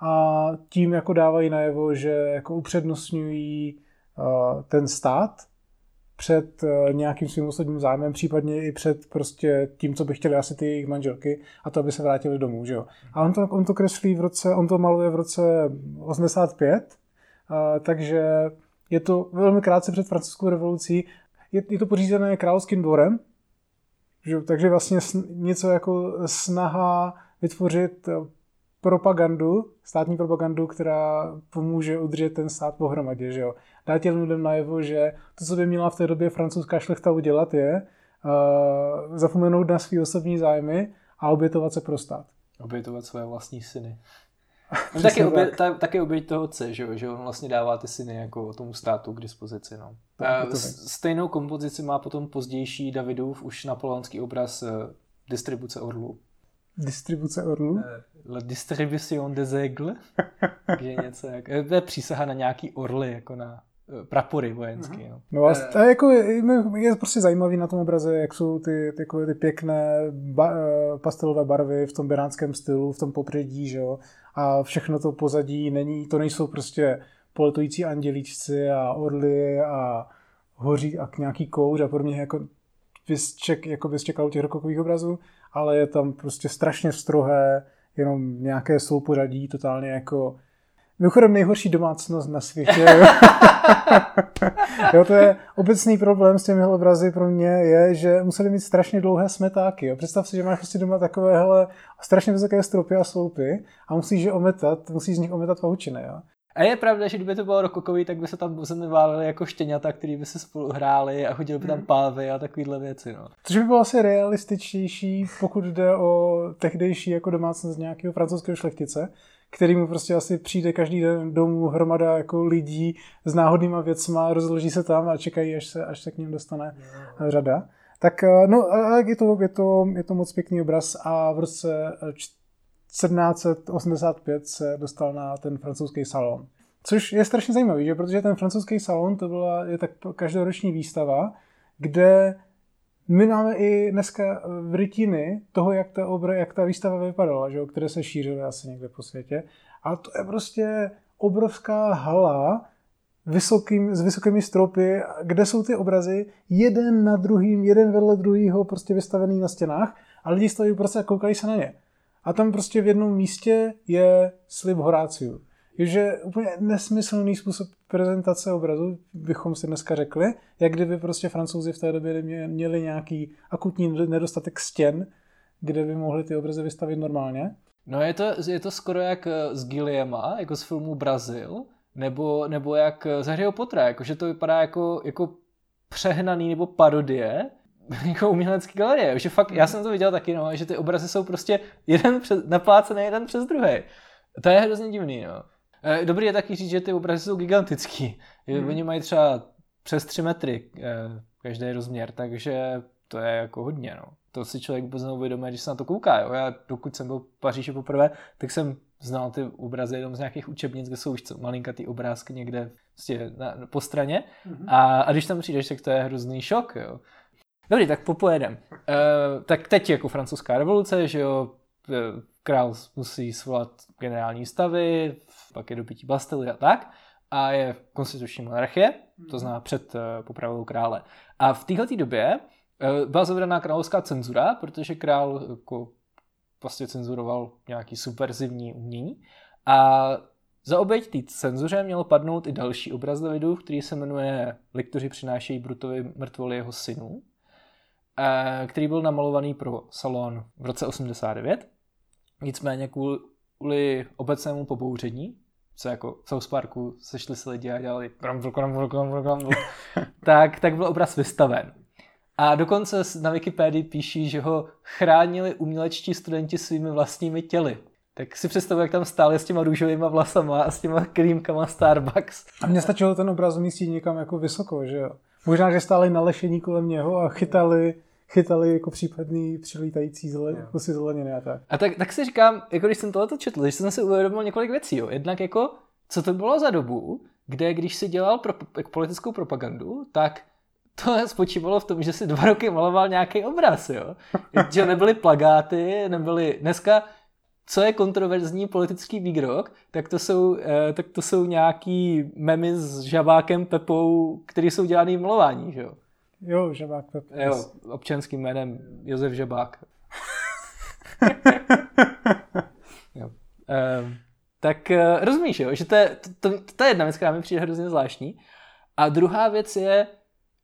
A tím jako dávají najevo, že jako upřednostňují uh, ten stát před eh, nějakým svým osobním zájmem, případně i před prostě tím, co by chtěli asi ty jejich manželky a to, aby se vrátili domů, že jo. A on to, on to kreslí v roce, on to maluje v roce 85, a, takže je to velmi krátce před francouzskou revolucí. Je, je to pořízené královským dvorem, že, takže vlastně něco jako snaha vytvořit propagandu, státní propagandu, která pomůže udržet ten stát pohromadě, že jo. Dá těm lidem najevo, že to, co by měla v té době francouzská šlechta udělat, je uh, zapomenout na svý osobní zájmy a obětovat se pro stát. Obětovat své vlastní syny. On taky, obě, ta, taky oběť toho otce, že, že on vlastně dává ty syny jako tomu státu k dispozici. No. Tak, stejnou kompozici má potom pozdější Davidův už napoleonský obraz uh, distribuce orlů. Distribuce orlů? Eh, La distribution des aigles. Takže něco jak, to je přísaha na nějaký orly, jako na eh, prapory vojenské. No, no a, a jako je, je, prostě zajímavý na tom obraze, jak jsou ty, ty, ty pěkné ba, pastelové barvy v tom beránském stylu, v tom popředí, že jo. A všechno to pozadí není, to nejsou prostě poletující andělíčci a orly a hoří a nějaký kouř a podobně jako bys, ček, jako bys čekal u těch rokových obrazů, ale je tam prostě strašně strohé, jenom nějaké soupořadí, totálně jako Mimochodem nejhorší domácnost na světě. jo, to je obecný problém s těmi obrazy pro mě, je, že museli mít strašně dlouhé smetáky. Jo. Představ si, že máš prostě doma takovéhle strašně vysoké stropy a sloupy a musíš je ometat, musíš z nich ometat pavučiny. Jo. A je pravda, že kdyby to bylo rokokový, tak by se tam zemi váleli jako štěňata, který by se spolu hráli a chodili by tam hmm. pávy a takovýhle věci. No. Což by bylo asi realističtější, pokud jde o tehdejší jako domácnost nějakého francouzského šlechtice, který mu prostě asi přijde každý den domů hromada jako lidí s náhodnýma věcma, rozloží se tam a čekají, až se, až se k ním dostane řada. Tak eh, no, je to, je, to, je to moc pěkný obraz a v roce 1785 se dostal na ten francouzský salon. Což je strašně zajímavý, že? protože ten francouzský salon to byla je tak každoroční výstava, kde my máme i dneska v rytiny toho, jak ta, obra, jak ta výstava vypadala, že které se šířily asi někde po světě. A to je prostě obrovská hala vysokým, s vysokými stropy, kde jsou ty obrazy jeden na druhým, jeden vedle druhého prostě vystavený na stěnách a lidi stojí prostě a koukají se na ně. A tam prostě v jednom místě je slib Horáciu. že úplně nesmyslný způsob prezentace obrazu, bychom si dneska řekli, jak kdyby prostě francouzi v té době měli nějaký akutní nedostatek stěn, kde by mohli ty obrazy vystavit normálně. No je to, je to skoro jak z Gilliama, jako z filmu Brazil, nebo, nebo jak z Harryho Pottera, jakože to vypadá jako, jako přehnaný nebo parodie jako umělecký galerie, že fakt, já jsem to viděl taky, no, že ty obrazy jsou prostě jeden přes, naplácený jeden přes druhý. To je hrozně divný, no. Eh, dobrý je taky říct, že ty obrazy jsou gigantický. Hmm. Oni mají třeba přes 3 metry eh, každý rozměr, takže to je jako hodně, no. To si člověk vůbec neuvědomuje, když se na to kouká, jo. Já dokud jsem byl v Paříži poprvé, tak jsem znal ty obrazy jenom z nějakých učebnic, kde jsou už malinkatý obrázky někde prostě na, po straně. Mm-hmm. A, a když tam přijdeš, tak to je hrozný šok, jo. Dobrý, tak popojedem. Uh, tak teď jako francouzská revoluce, že jo, eh, král musí svolat generální stavy, pak je dobytí Bastily a tak. A je konstituční monarchie, to znamená před uh, popravou krále. A v této době uh, byla zavedená královská cenzura, protože král jako vlastně cenzuroval nějaký superzivní umění. A za oběť té cenzuře měl padnout i další obraz Davidu, který se jmenuje Liktoři přinášejí Brutovi mrtvoli jeho synů, eh, který byl namalovaný pro salon v roce 89. Nicméně kvůli obecnému pobouření, co jako v South Parku sešli se lidi a dělali krambl, krambl, krambl, krambl, tak, tak byl obraz vystaven. A dokonce na Wikipedii píší, že ho chránili umělečtí studenti svými vlastními těly. Tak si představuji, jak tam stáli s těma růžovými vlasama a s těma krýmkama Starbucks. A mně stačilo ten obraz umístit někam jako vysoko, že jo? Možná, že stáli na lešení kolem něho a chytali chytali jako případný přilítající zele, yeah. kusy zeleniny a tak. A tak, tak si říkám, jako když jsem tohle četl, že jsem si uvědomil několik věcí. Jo. Jednak jako, co to bylo za dobu, kde když si dělal pro, jako politickou propagandu, tak to spočívalo v tom, že si dva roky maloval nějaký obraz, jo. Že nebyly plagáty, nebyly... Dneska, co je kontroverzní politický výrok, tak to jsou, eh, tak to jsou nějaký memy s žabákem Pepou, který jsou dělaný v malování, že jo. Jo, Žabák Pep. Jo, občanským jménem Josef Žabák. jo. Um, tak uh, rozumíš, jo, že to je, to, to, to je jedna věc, která mi přijde hrozně zvláštní. A druhá věc je,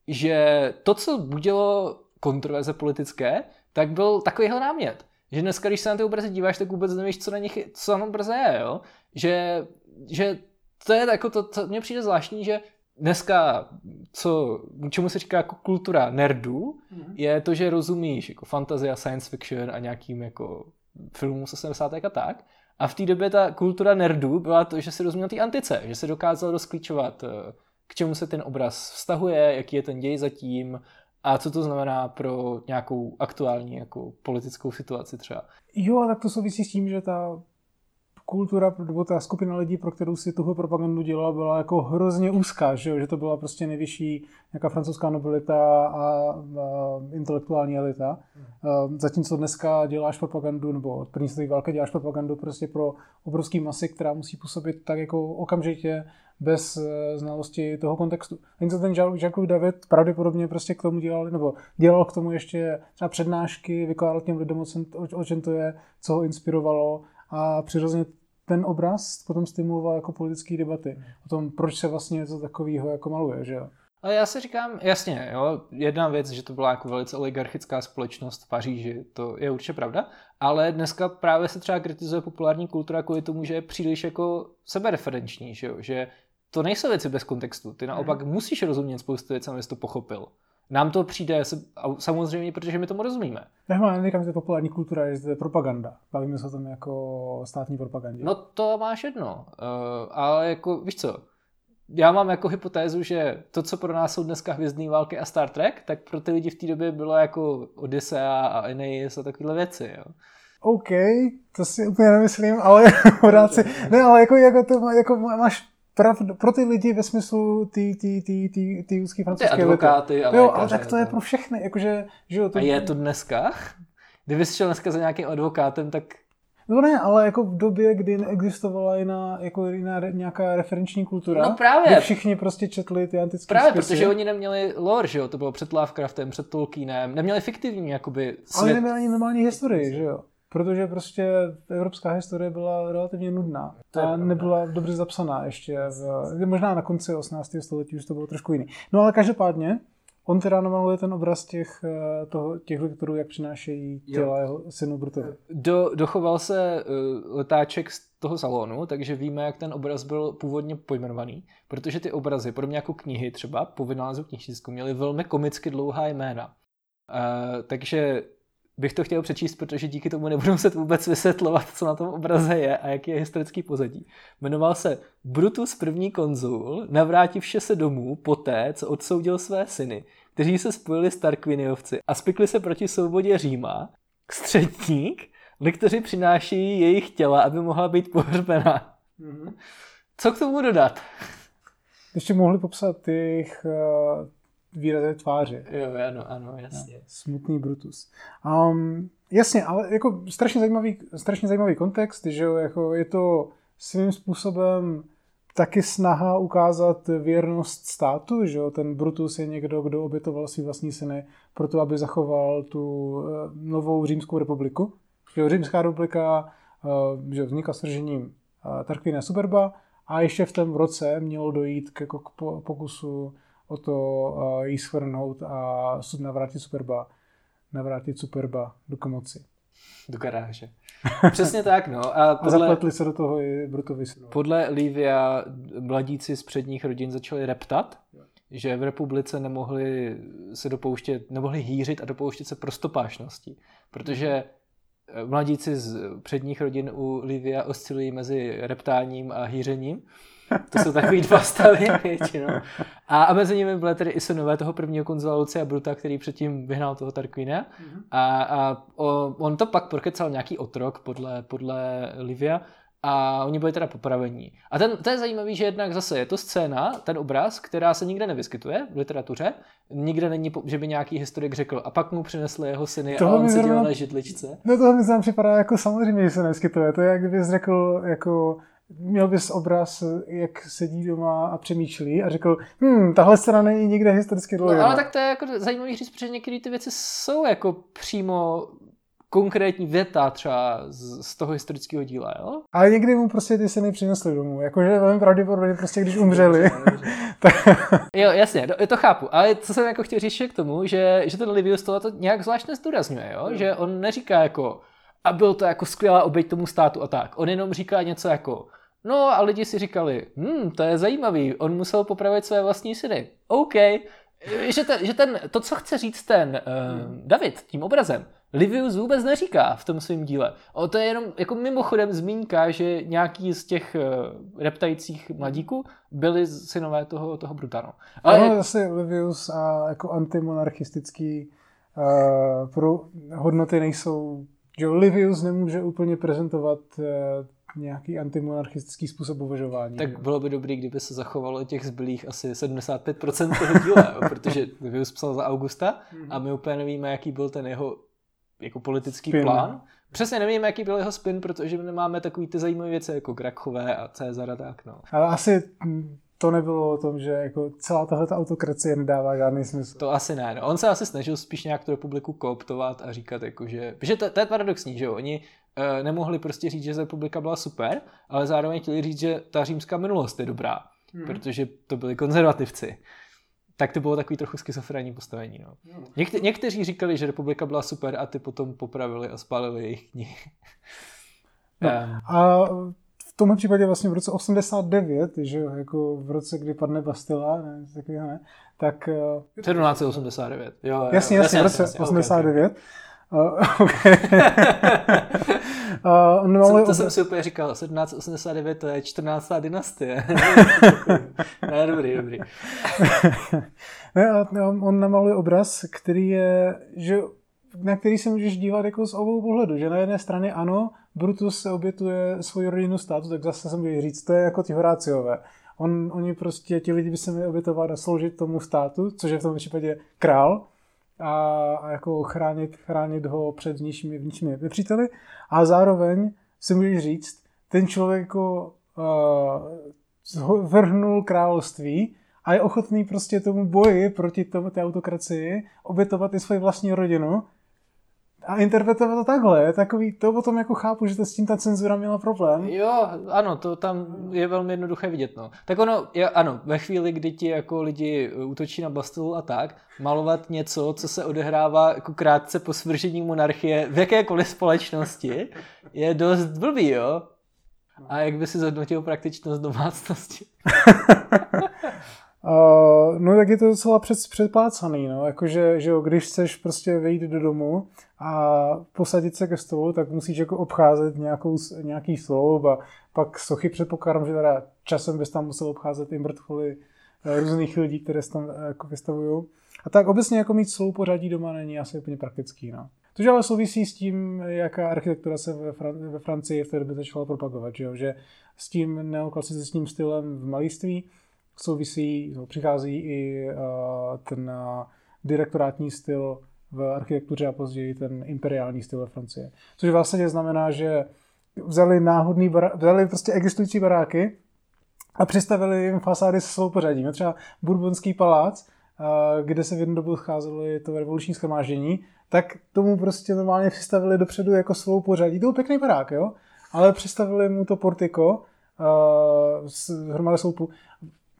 že to, co budilo kontroverze politické, tak byl takovýhle námět. Že dneska, když se na ty obrazy díváš, tak vůbec nevíš, co na nich, co na obraze je, jo? Že, že to je jako to, co mně přijde zvláštní, že dneska, co, čemu se říká jako kultura nerdů, mm-hmm. je to, že rozumíš jako fantasy a science fiction a nějakým jako filmům z 80. a tak. A v té době ta kultura nerdů byla to, že si rozuměl té antice, že se dokázal rozklíčovat eh, k čemu se ten obraz vztahuje, jaký je ten děj zatím a co to znamená pro nějakou aktuální jako politickou situaci třeba. Jo, tak to souvisí s tím, že ta kultura, nebo ta skupina lidí, pro kterou si tuhle propagandu dělala, byla jako hrozně úzká, že, jo? že to byla prostě nejvyšší nějaká francouzská nobilita a, a intelektuální elita. Hmm. Zatímco dneska děláš propagandu, nebo od první světové války děláš propagandu prostě pro obrovský masy, která musí působit tak jako okamžitě bez eh, znalosti toho kontextu. Co ten Jacques David pravděpodobně prostě k tomu dělal, nebo dělal k tomu ještě třeba přednášky, vykládal těm lidem, o čem to je, co ho inspirovalo a přirozeně ten obraz potom stimuloval jako politické debaty o tom, proč se vlastně něco takového jako maluje, že jo. Ale já si říkám, jasně, jo, jedna věc, že to byla jako velice oligarchická společnost v Paříži, to je určitě pravda, ale dneska právě se třeba kritizuje populární kultura kvůli tomu, že je příliš jako sebereferenční, že jo, že to nejsou věci bez kontextu. Ty naopak mm. musíš rozumět spoustu věcí, abys to pochopil. Nám to přijde samozřejmě, protože my tomu rozumíme. Ne, ale neříkám, že je populární kultura, že to je propaganda. Bavíme se o tom jako státní propagandě. No to máš jedno, uh, ale jako, víš co, já mám jako hypotézu, že to, co pro nás jsou dneska Hvězdné války a Star Trek, tak pro ty lidi v té době bylo jako Odyssea a Aeneas a takovéhle věci, jo. OK, to si úplně nemyslím, ale pořád si, ne, ale jako, jako, to, jako máš pravd, pro ty lidi ve smyslu ty, ty, ty, ty, ty úzký francouzské Ty advokáty a Jo, ale tak to je pro všechny, jakože, že jo, to, A je to dneska? Kdyby šel dneska za nějakým advokátem, tak No ne, ale jako v době, kdy neexistovala jiná, jako jiná nějaká referenční kultura, No právě. kde všichni prostě četli ty antické právě, spisy, protože oni neměli lore, že jo, to bylo před Lovecraftem, před Tolkienem, neměli fiktivní, jakoby, Ale svět. neměli ani normální historii, že jo? Protože prostě evropská historie byla relativně nudná To je a pravda. nebyla dobře zapsaná ještě. V, možná na konci 18. století už to bylo trošku jiný. No ale každopádně, on teda namaluje ten obraz těch, eh, toho, těch lektorů, jak přinášejí těla jeho synu Brutovi. Do, dochoval se uh, letáček z toho salonu, takže víme, jak ten obraz byl původně pojmenovaný, protože ty obrazy, podobně jako knihy třeba, po vynálezu knižtisku, měly velmi komicky dlouhá jména. Uh, takže bych to chtěl přečíst, protože díky tomu nebudu muset vůbec vysvětlovat, co na tom obraze je a jaký je historický pozadí. Jmenoval se Brutus první konzul, navrátivše se domů poté, co odsoudil své syny, kteří se spojili s Tarquiniovci a spikli se proti svobodě Říma, středník, lektoři přinášejí jejich těla, aby mohla být pohřbena. Co k tomu dodat? Ještě mohli popsat jejich uh, výrazy tváře. Jo, ano, ano, jasně. Smutný Brutus. Um, jasně, ale jako strašně zajímavý, strašně zajímavý kontext, že jo, jako je to svým způsobem taky snaha ukázat věrnost státu, že jo, ten Brutus je někdo, kdo obětoval svý vlastní syny proto, aby zachoval tu uh, novou římskou republiku. Že jo, římská republika uh, že jo, vznikla svržením uh, Tarquina Superba a ještě v tom roce mělo dojít k, jako k po- pokusu o to uh, jí svrhnout a sud navrátit Superba, navrátit Superba do komoci. Do garáže. Přesně tak, no. A A zapletli se do toho i Brutovi podle Livia mladíci z předních rodin začali reptat, že v republice nemohli se dopouštět, nemohli hýřit a dopouštět se prostopášnosti, protože eh, mladíci z předních rodin u Livia oscilují mezi reptáním a hýřením. To jsou takový dva stavy většinou. A, a mezi nimi byly tedy i synové toho prvního konzula Lucia Bruta, který předtím vyhnal toho Tarquina. A, a o, on to pak prokecal nějaký otrok podle, podle Livia a oni byli teda popravení. A ten, to je zajímavý, že jednak zase je to scéna, ten obraz, která se nikde nevyskytuje v literatuře, nikde není, že by nějaký historik řekl a pak mu přinesli jeho syny Tohle a on seděl na židličce. No to mi tam připadá jako samozřejmě, že se nevyskytuje. To je, jak kdybys řekl, jako měl bys obraz, jak sedí doma a přemýšlí a řekl, hm, tahle scéna není nikde historicky No, doložena. ale tak to je jako zajímavý říct, protože některé ty věci jsou jako přímo konkrétní věta třeba z, z toho historického díla, jo? Ale někdy mu prostě ty syny přinesli domů. Jakože velmi pravděpodobně prostě, když umřeli. tak, Jo, jasně, to, to chápu. Ale co jsem jako chtěl říct k tomu, že, že ten Livius tohle to nějak zvlášť nezdůrazňuje, jo? že on neříká jako a byl to jako skvělá oběť tomu státu a tak. On jenom říká něco jako no a lidi si říkali, hm, to je zajímavý, on musel popravit své vlastní syny. OK. Že ten, že ten, to, co chce říct ten uh, David tím obrazem, Livius vůbec neříká v tom svém díle. O, to je jenom jako mimochodem zmínka, že nějaký z těch uh, reptajících mladíků byli synové toho, toho Brutano. ale Ale zase Livius a jako antimonarchistický uh, pro hodnoty nejsou, že jo, Livius nemůže úplně prezentovat uh, nějaký antimonarchistický způsob uvažování. tak bylo by dobrý, kdyby se zachovalo těch zbylých asi 75% toho díla, jo, protože Livius psal za Augusta a my úplně nevíme, jaký byl ten jeho jako politický Spin. plán. Přesně nevíme, jaký byl jeho spin, protože nemáme takový ty zajímavé věci jako Grachové a Cezar a tak. No. Ale asi hm, to nebylo o tom, že jako celá tahle autokracie nedává žádný smysl. To asi ne. No. On se asi snažil spíš nějak tu republiku kooptovat a říkat, jako, že... Že to, to je paradoxní, že jo? Oni nemohli prostě říct, že republika byla super, ale zároveň chtěli říct, že ta římská minulost je dobrá, hmm. protože to byli konzervativci. Tak to bylo takový trochu schizofrenní postavení. No. Někte, někteří říkali, že republika byla super a ty potom popravili a spálili jejich knihy. No. Ehm, A v tomhle případě vlastně v roce 89, že jo, jako v roce, kdy padne Bastila, ne, takového ne, tak... eh, 1789. Jo, jo, Jasně, jo, jasně, v roce jasně, ok, ok. 89. Uh, okay. uh, To, malý to jsem si úplně říkal, 1789 to je 14. dynastie. ne, dobrý, dobrý. ne, a on, on namaluje obraz, který je, že, na který se můžeš dívat jako z obou pohledů, že na jedné straně ano, Brutus se obětuje svoji rodinu státu, tak zase se může říct, to je jako ty Horáciové. On, oni prostě, ti lidi by se měli obětovat a sloužit tomu státu, což je v tom případě král, a, a jako chránit, chránit ho před vnějšími, vnějšími nepříteli. A zároveň si můžeš říct, ten člověk jako uh, vrhnul království a je ochotný prostě tomu boji proti tomu té autokracii obětovat i svoji vlastní rodinu a interpretovat to takhle, takový, to potom jako chápu, že to s tím ta cenzura měla problém. Jo, ano, to tam je velmi jednoduché vidět, no. Tak ono, je, ano, ve chvíli, kdy ti jako lidi útočí na Bastilu a tak, malovat něco, co se odehrává jako krátce po svržení monarchie v jakékoliv společnosti, je dost blbý, jo. A jak by si zhodnotil praktičnost domácnosti? Uh, no tak je to docela před, předplácaný, no, jakože, že jo, když chceš prostě vejít do domu a posadit se ke stolu, tak musíš jako obcházet nějakou, nějaký stол a pak sochy předpokládám, že teda časem bys tam musel obcházet i mrtvoly uh, různých lidí, které se tam uh, jako vystavují. A tak obecně jako mít slou pořadí doma není asi úplně praktický, no. To ale souvisí s tím, jaká architektura se ve, Fran- ve Francii v té době začala propagovat, že, jo? že s tím neoklasicistním stylem v malíství souvisí, no, přichází i uh, ten uh, direktorátní styl v architektuře a později ten imperiální styl ve Francie. Což vlastně znamená, že vzali náhodný bará- vzali prostě existující baráky a přistavili jim fasády s svou pořadím. Třeba Bourbonský palác, uh, kde se v jednu dobu scházeli to revoluční schromáždění, tak tomu prostě normálně přistavili dopředu jako svou pořadí. To byl pěkný barák, jo? Ale přistavili mu to portiko, uh, s hromady sloupu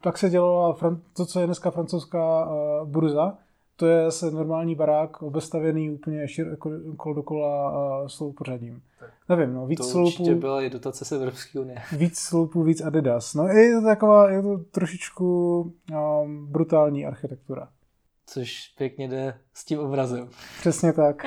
tak se dělala to, co je dneska francouzská uh, burza. To je zase normální barák, obestavěný úplně široko kolo dokola uh, slou pořadím. Nevím, no, víc to sloupů. určitě byla i dotace z Evropské unie. Víc sloupů, víc Adidas. No je to taková, je to trošičku um, brutální architektura. Což pěkně jde s tím obrazem. Přesně tak.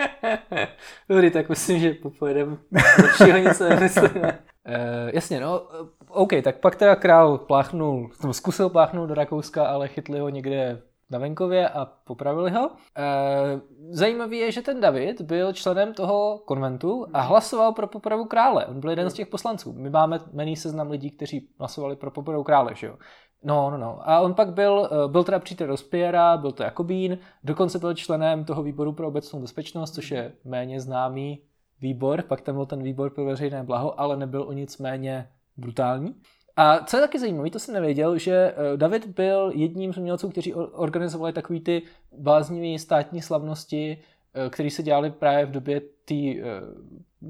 Dobrý, tak myslím, že popojedeme lepšího něco nemyslíme. Uh, jasně, no, OK, tak pak teda král pláchnul, nebo zkusil pláchnout do Rakouska, ale chytli ho někde na venkově a popravili ho. E, zajímavý je, že ten David byl členem toho konventu a hlasoval pro popravu krále. On byl jeden z těch poslanců. My máme jmený seznam lidí, kteří hlasovali pro popravu krále, že jo. No, no, no. A on pak byl, eh, byl teda přítel Rospiera, byl to Jakobín, dokonce byl členem toho výboru pro obecnou bezpečnost, což je méně známý výbor, pak tam byl ten výbor pro veřejné blaho, ale nebyl o nic méně brutální. A co je taky zajímavé, to jsem nevěděl, že eh, David byl jedním z umělců, kteří organizovali takový ty bláznivé státní slavnosti, eh, které se dělaly právě v době té eh,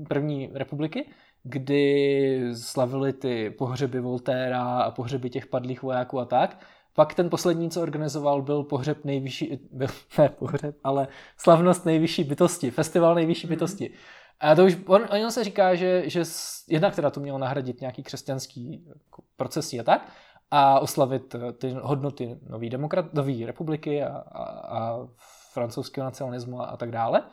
první republiky, kdy slavili ty pohřeby Voltéra a pohřeby těch padlých vojáků a tak. Pak ten poslední, co organizoval, byl pohřeb nejvyšší, byl, ne pohřeb, ale slavnost nejvyšší bytosti, festival nejvyšší bytosti. A to už, on, on se říká, že, že jednak teda to mělo nahradit nějaký křesťanský jako procesy a tak, a oslavit eh, ty hodnoty nový, demokrat, nový republiky a, a, a francouzského nacionalismu a, a tak dále.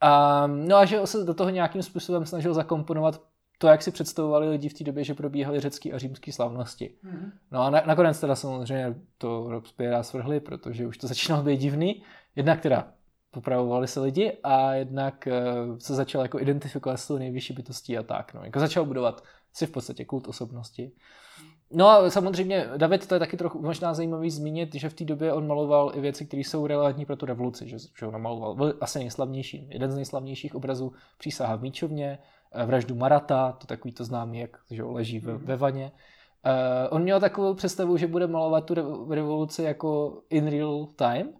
A, no a že se do toho nějakým způsobem snažil zakomponovat to, jak si představovali lidi v té době, že probíhaly řecké a římské slavnosti. Mm-hmm. No a na, nakonec teda samozřejmě to Robespierre svrhli, protože už to začínalo být divný. Jednak teda popravovali se lidi a jednak eh, se začal jako identifikovat s tou nejvyšší bytostí a tak. No. Jako začal budovat si v podstatě kult osobnosti. No a samozřejmě David, to je taky trochu možná zajímavý zmínit, že v té době on maloval i věci, které jsou relevantní pro tu revoluci, že, že on namaloval byl asi nejslavnější, jeden z nejslavnějších obrazů přísaha v Míčovně, eh, vraždu Marata, to takový to známý, jak že leží ve, ve vaně. Uh, on měl takovou představu, že bude malovat tu revoluci jako in real time,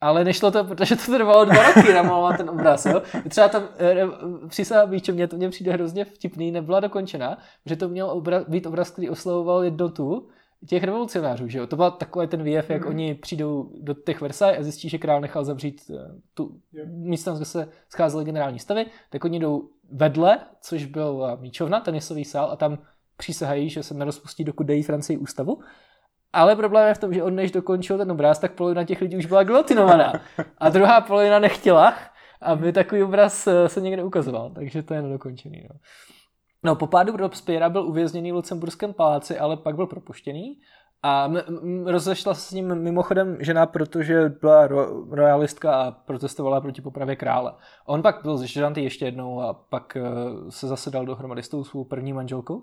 ale nešlo to, protože to trvalo dva roky namalovat ten obraz. Jo? Třeba tam e, přísaha Bíče, mě to mě přijde hrozně vtipný, nebyla dokončena, že to měl obraz, být obraz, který oslavoval jednotu těch revolucionářů. Že jo? To byl takový ten výjev, jak mm. oni přijdou do těch Versailles a zjistí, že král nechal zavřít eh, tu yep. místnost, kde se scházely generální stavy, tak oni jdou vedle, což byl míčovna, tenisový sál a tam přísahají, že se nerozpustí, dokud dají Francii ústavu. Ale problém je v tom, že on než dokončil ten obraz, tak polovina těch lidí už byla gilotinovaná. A druhá polovina nechtěla, aby takový obraz eh, se někde ukazoval. Takže to je nedokončený. No. No, po pádu Robespierre byl uvězněný v Lucemburském paláci, ale pak byl propuštěný. A m- m- rozešla se s ním mimochodem žena, protože byla ro- royalistka a protestovala proti popravě krále. On pak byl zeštědantý ještě jednou a pak uh, se zasedal dohromady s tou svou první manželkou.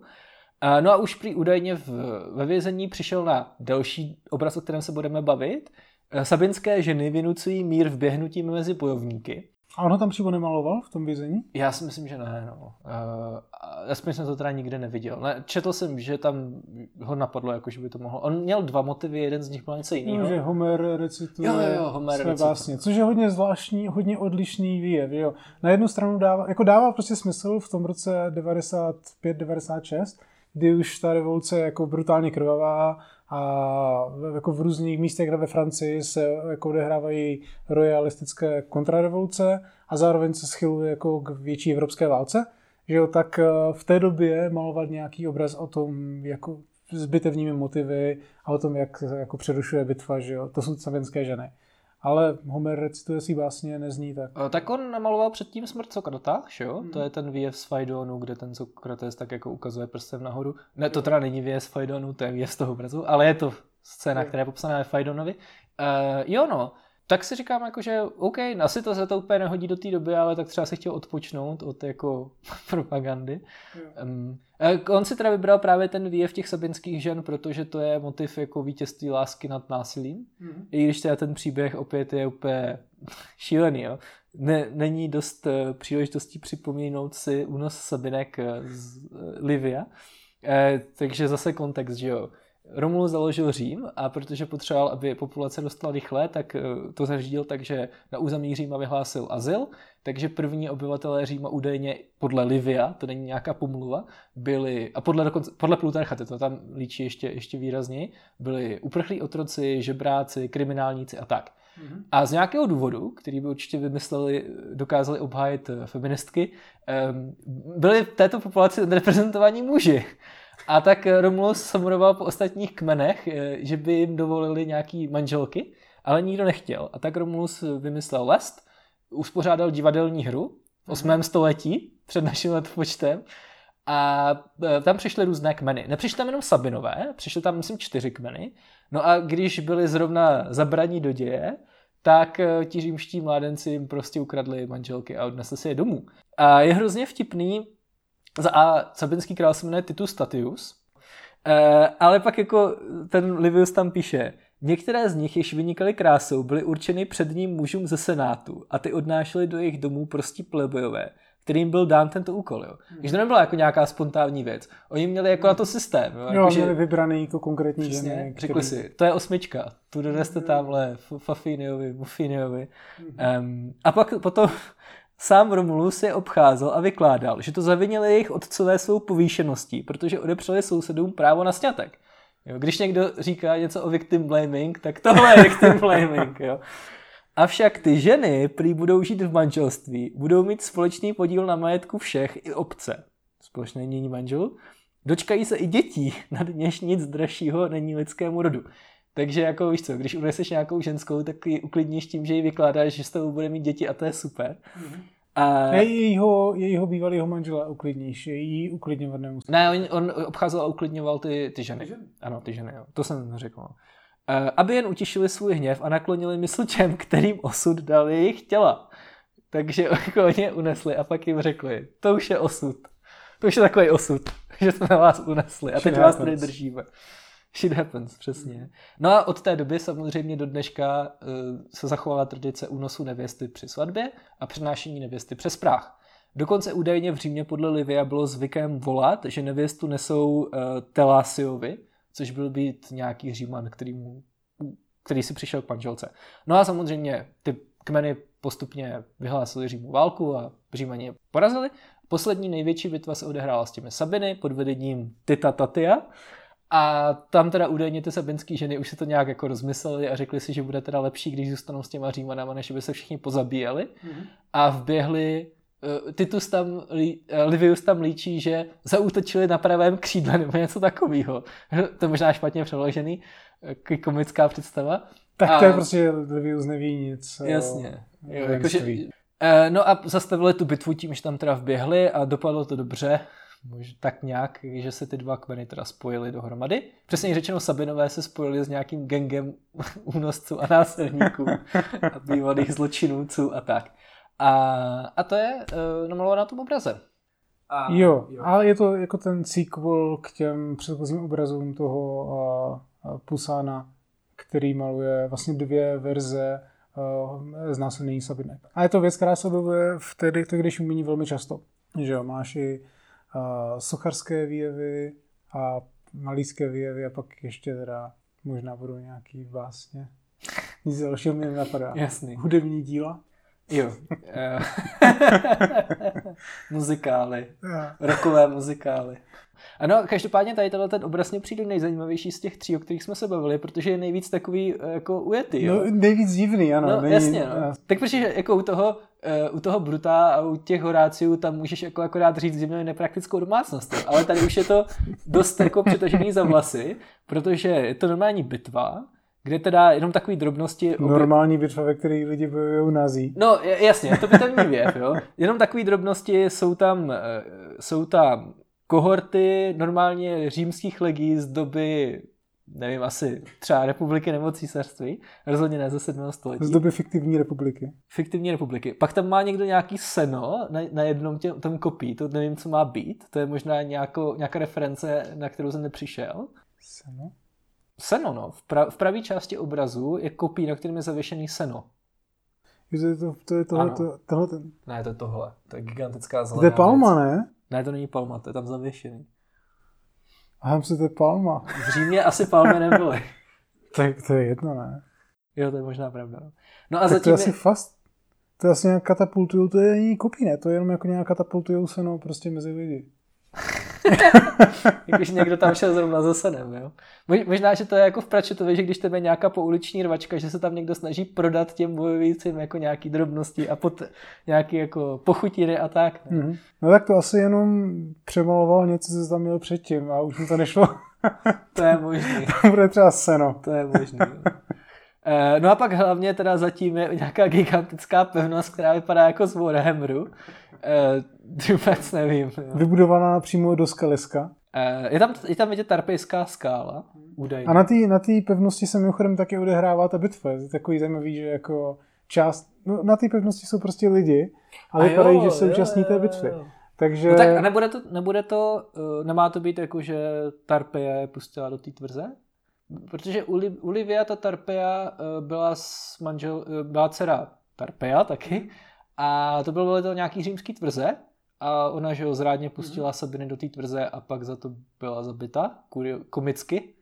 No a už prý údajně v, ve vězení přišel na další obraz, o kterém se budeme bavit. E, sabinské ženy vynucují mír v běhnutí mezi bojovníky. A ono tam přímo nemaloval v tom vězení? Já si myslím, že ne, no. Uh, aspoň jsem to teda nikde neviděl. Ne, četl jsem, že tam ho napadlo, jako že by to mohlo. On měl dva motivy, jeden z nich byl něco jiného. No, že Homer recituje jo, jo, Homer své recituje. básně, což je hodně zvláštní, hodně odlišný výjev. Jo. Na jednu stranu dává, jako dává prostě smysl v tom roce 95-96, kdy už ta revoluce je jako brutálně krvavá a jako v různých místech ve Francii se jako odehrávají royalistické kontrarevoluce a zároveň se schyluje jako k větší evropské válce, že jo, tak eh, v té době malovat nějaký obraz o tom, jako s bitevními motivy a o tom, jak se jako přerušuje bitva, že jo, to jsou savinské ženy. Ale Homer recituje si básně, nezní tak. Uh, tak on namaloval předtím smrt Sokrata, že jo? Hmm. To je ten výjev z Fajdonu, kde ten Sokrates tak jako ukazuje prstem nahoru. Ne, to teda není výjev z Fajdonu, to je výjev z toho obrazu, ale je to scéna, která je popsaná ve Fajdonovi. Uh, jo no, tak si říkám, jako, že OK, asi to se to úplně nehodí do té doby, ale tak třeba se chtěl odpočnout od jako propagandy. Um, on si teda vybral právě ten výjev těch sabinských žen, protože to je motiv jako vítězství lásky nad násilím. Mm. I když teda ten příběh opět je úplně šílený, jo. Ne, není dost uh, příležitostí připomínout si únos Sabinek z uh, Livia. Uh, takže zase kontext, že jo Romulus založil Řím a protože potřeboval, aby populace dostala rychle, tak eh, to zařídil tak, že na území Říma vyhlásil azyl, takže první obyvatelé Říma údajně podle Livia, to není nějaká pomluva, byli, a podle, dokonce, podle Plutarcha, to tam líčí ještě, ještě výrazněji, byli uprchlí otroci, žebráci, kriminálníci a tak. Mm-hmm. A z nějakého důvodu, který by určitě vymysleli, dokázali obhájit eh, feministky, ehm, byli v této populaci reprezentovaní muži. A tak Romulus samuroval po ostatních kmenech, eh, že by jim dovolili nějaký manželky, ale nikdo nechtěl. A tak Romulus vymyslel lest, uspořádal divadelní hru v 8. Mhm. století před naším letopočtem a eh, tam přišly různé kmeny. Nepřišly tam jenom Sabinové, přišly tam, myslím, čtyři kmeny. No a když byli zrovna zabraní do děje, tak eh, ti římští mládenci jim prostě ukradli manželky a odnesli si je domů. A je hrozně vtipný, za A sabinský král se jmenuje Titus Statius, e, ale pak jako ten Livius tam píše, Některé z nich, jež vynikaly krásou, byly určeny předním mužům ze senátu a ty odnášely do jejich domů prostí plebojové, kterým byl dán tento úkol. Jo. Hmm. to nebyla jako nějaká spontánní věc. Oni měli jako na to systém. Jo, jo jako, měli že... vybraný jako konkrétní Přesně, ženy. Řekli který... si, to je osmička, tu doneste tamhle Fafiniovi, Mufiniovi. Hmm. Um, a pak potom Sám Romulus je obcházel a vykládal, že to zavinili jejich otcové svou povýšeností, protože odepřeli sousedům právo na sňatek. Jo, když někdo říká něco o victim blaming, tak tohle je victim blaming. Jo. Avšak ty ženy prý budou žít v manželství, budou mít společný podíl na majetku všech i obce. Společné mění manželů. Dočkají se i dětí, nad něž nic dražšího není lidskému rodu. Takže jako víš co, když uneseš nějakou ženskou, tak ji uklidníš tím, že ji vykládáš, že s tebou bude mít děti a to je super. Mm-hmm. A... Jejího, jejího bývalého manžela uklidníš, její uklidňovat nemusí. Ne, on, on obcházel a uklidňoval ty, ty ženy. Ty ženy. Ano, ty ženy, jo. To jsem řekl. Uh, aby jen utišili svůj hněv a naklonili mysl těm, kterým osud dal jejich těla. Takže jako oni je unesli a pak jim řekli, to už je osud. To už je takový osud, že jsme na vás unesli a teď vás tady držíme. Shit happens, přesně. No a od té doby samozřejmě do dneška uh, se zachovala tradice únosu nevěsty při svatbě a přenášení nevěsty přes práh. Dokonce údajně v Římě podle Livia bylo zvykem volat, že nevěstu nesou uh, Telásiovi, což byl být nějaký Říman, který, mu, který si přišel k manželce. No a samozřejmě ty kmeny postupně vyhlásili Římu válku a Římani je porazili. Poslední největší bitva se odehrála s těmi Sabiny pod vedením Tita Tatia, a tam teda údajně ty sabinské ženy už se to nějak jako rozmysleli a řekli si, že bude teda lepší, když zůstanou s těma římanama, než by se všichni pozabíjeli. Mm-hmm. A vběhli uh, Titus tam, uh, Livius tam líčí, že zaútočili na pravém křídle nebo něco takového. to je možná špatně přeložený, uh, komická představa. Tak a... to je prostě Livius neví nic. Jasně. Jo, jakože, no a zastavili tu bitvu tím, že tam teda vběhli a dopadlo to dobře možná tak nějak, že se ty dva kmeny teda spojily dohromady. Přesně řečeno, Sabinové se spojili s nějakým gengem únosců a násilníků a bývalých zločinůců a tak. A, a to je uh, namalované na tom obraze. A, jo, jo, ale je to jako ten sequel k těm předchozím obrazům toho uh, Pusána, který maluje vlastně dvě verze uh, znásilnění Sabinek. A je to věc, která se objevuje v když umí velmi často. Že jo, máš i uh, socharské výjevy a malířské výjevy a pak ještě teda možná budou nějaký básně. Nic dalšího mi nenapadá. Jasný. Hudební díla. Jo. muzikály. Rokové muzikály. Ano, každopádně tady tenhle ten obraz mě přijde nejzajímavější z těch tří, o kterých jsme se bavili, protože je nejvíc takový eh, jako ujetý. Jo? No, nejvíc divný, ano. No, není, jasně, no. Tak protože jako u toho, uh, u toho Bruta a u těch Horáciů tam můžeš jako akorát říct divnou nepraktickou domácnost, ale tady už je to dost jako přetažený za vlasy, protože je to normální bitva, kde teda jenom takové drobnosti... Obě... Normální bitva, ve které lidi bojují nazí. No jasně, to by ten věv, jo. Jenom takové drobnosti jsou tam, eh, jsou tam kohorty normálně římských legí z doby nevím, asi třeba republiky nebo císařství, rozhodně ne ze 7. století. Z doby fiktivní republiky. Fiktivní republiky. Pak tam má někdo nějaký seno na, na jednom tě, tom kopí, to nevím, co má být, to je možná nějako, nějaká reference, na kterou jsem nepřišel. Seno? Seno, no. V, pra, v pravé části obrazu je kopí, na kterém je zavěšený seno. To je, to, to je tohle, to, tohle ten... Ne, to je tohle. To je gigantická zelená To je palma, věc. ne? Ne, to není palma, to je tam zavěšený. A se to je palma. V Římě asi palmy nebyly. tak to je jedno, ne? Jo, to je možná pravda. No a tak zatím to je asi fast. To je asi nějak katapultujou, to je není kopí, ne? To je jenom jako nějak katapultujou se no, prostě mezi lidi. Když někdo tam šel zrovna za senem, jo. Možná, že to je jako v Pračetově, že když tebe nějaká pouliční rvačka, že se tam někdo snaží prodat těm bojovícím jako nějaký drobnosti a pot, nějaký jako pochutiny a tak. Ne? Mm-hmm. No tak to asi jenom přemaloval něco, co tam měl předtím a už mu to nešlo. to je možný. to bude třeba seno. To je možný. Eh, no a pak hlavně teda zatím je nějaká gigantická pevnost, která vypadá jako z Warhammeru. Uh, vůbec nevím. Jo. Vybudovaná přímo do skaliska. Uh, je tam, je tam vidět tarpejská skála, údajně. A na té na pevnosti se mimochodem taky odehrává ta bitva. Je takový zajímavý, že jako část, no, na té pevnosti jsou prostě lidi, ale vypadají, že se účastní té bitvy. Takže... No tak nebude to, nebude to, uh, nemá to být jako, že Tarpeje pustila do té tvrze? Protože Olivia, ta Tarpeja, uh, byla s manžel, uh, byla dcera Tarpeja taky a to bylo to nějaký římský tvrze a ona, že ho zrádně pustila mm. Sabiny do té tvrze a pak za to byla zabita, komicky.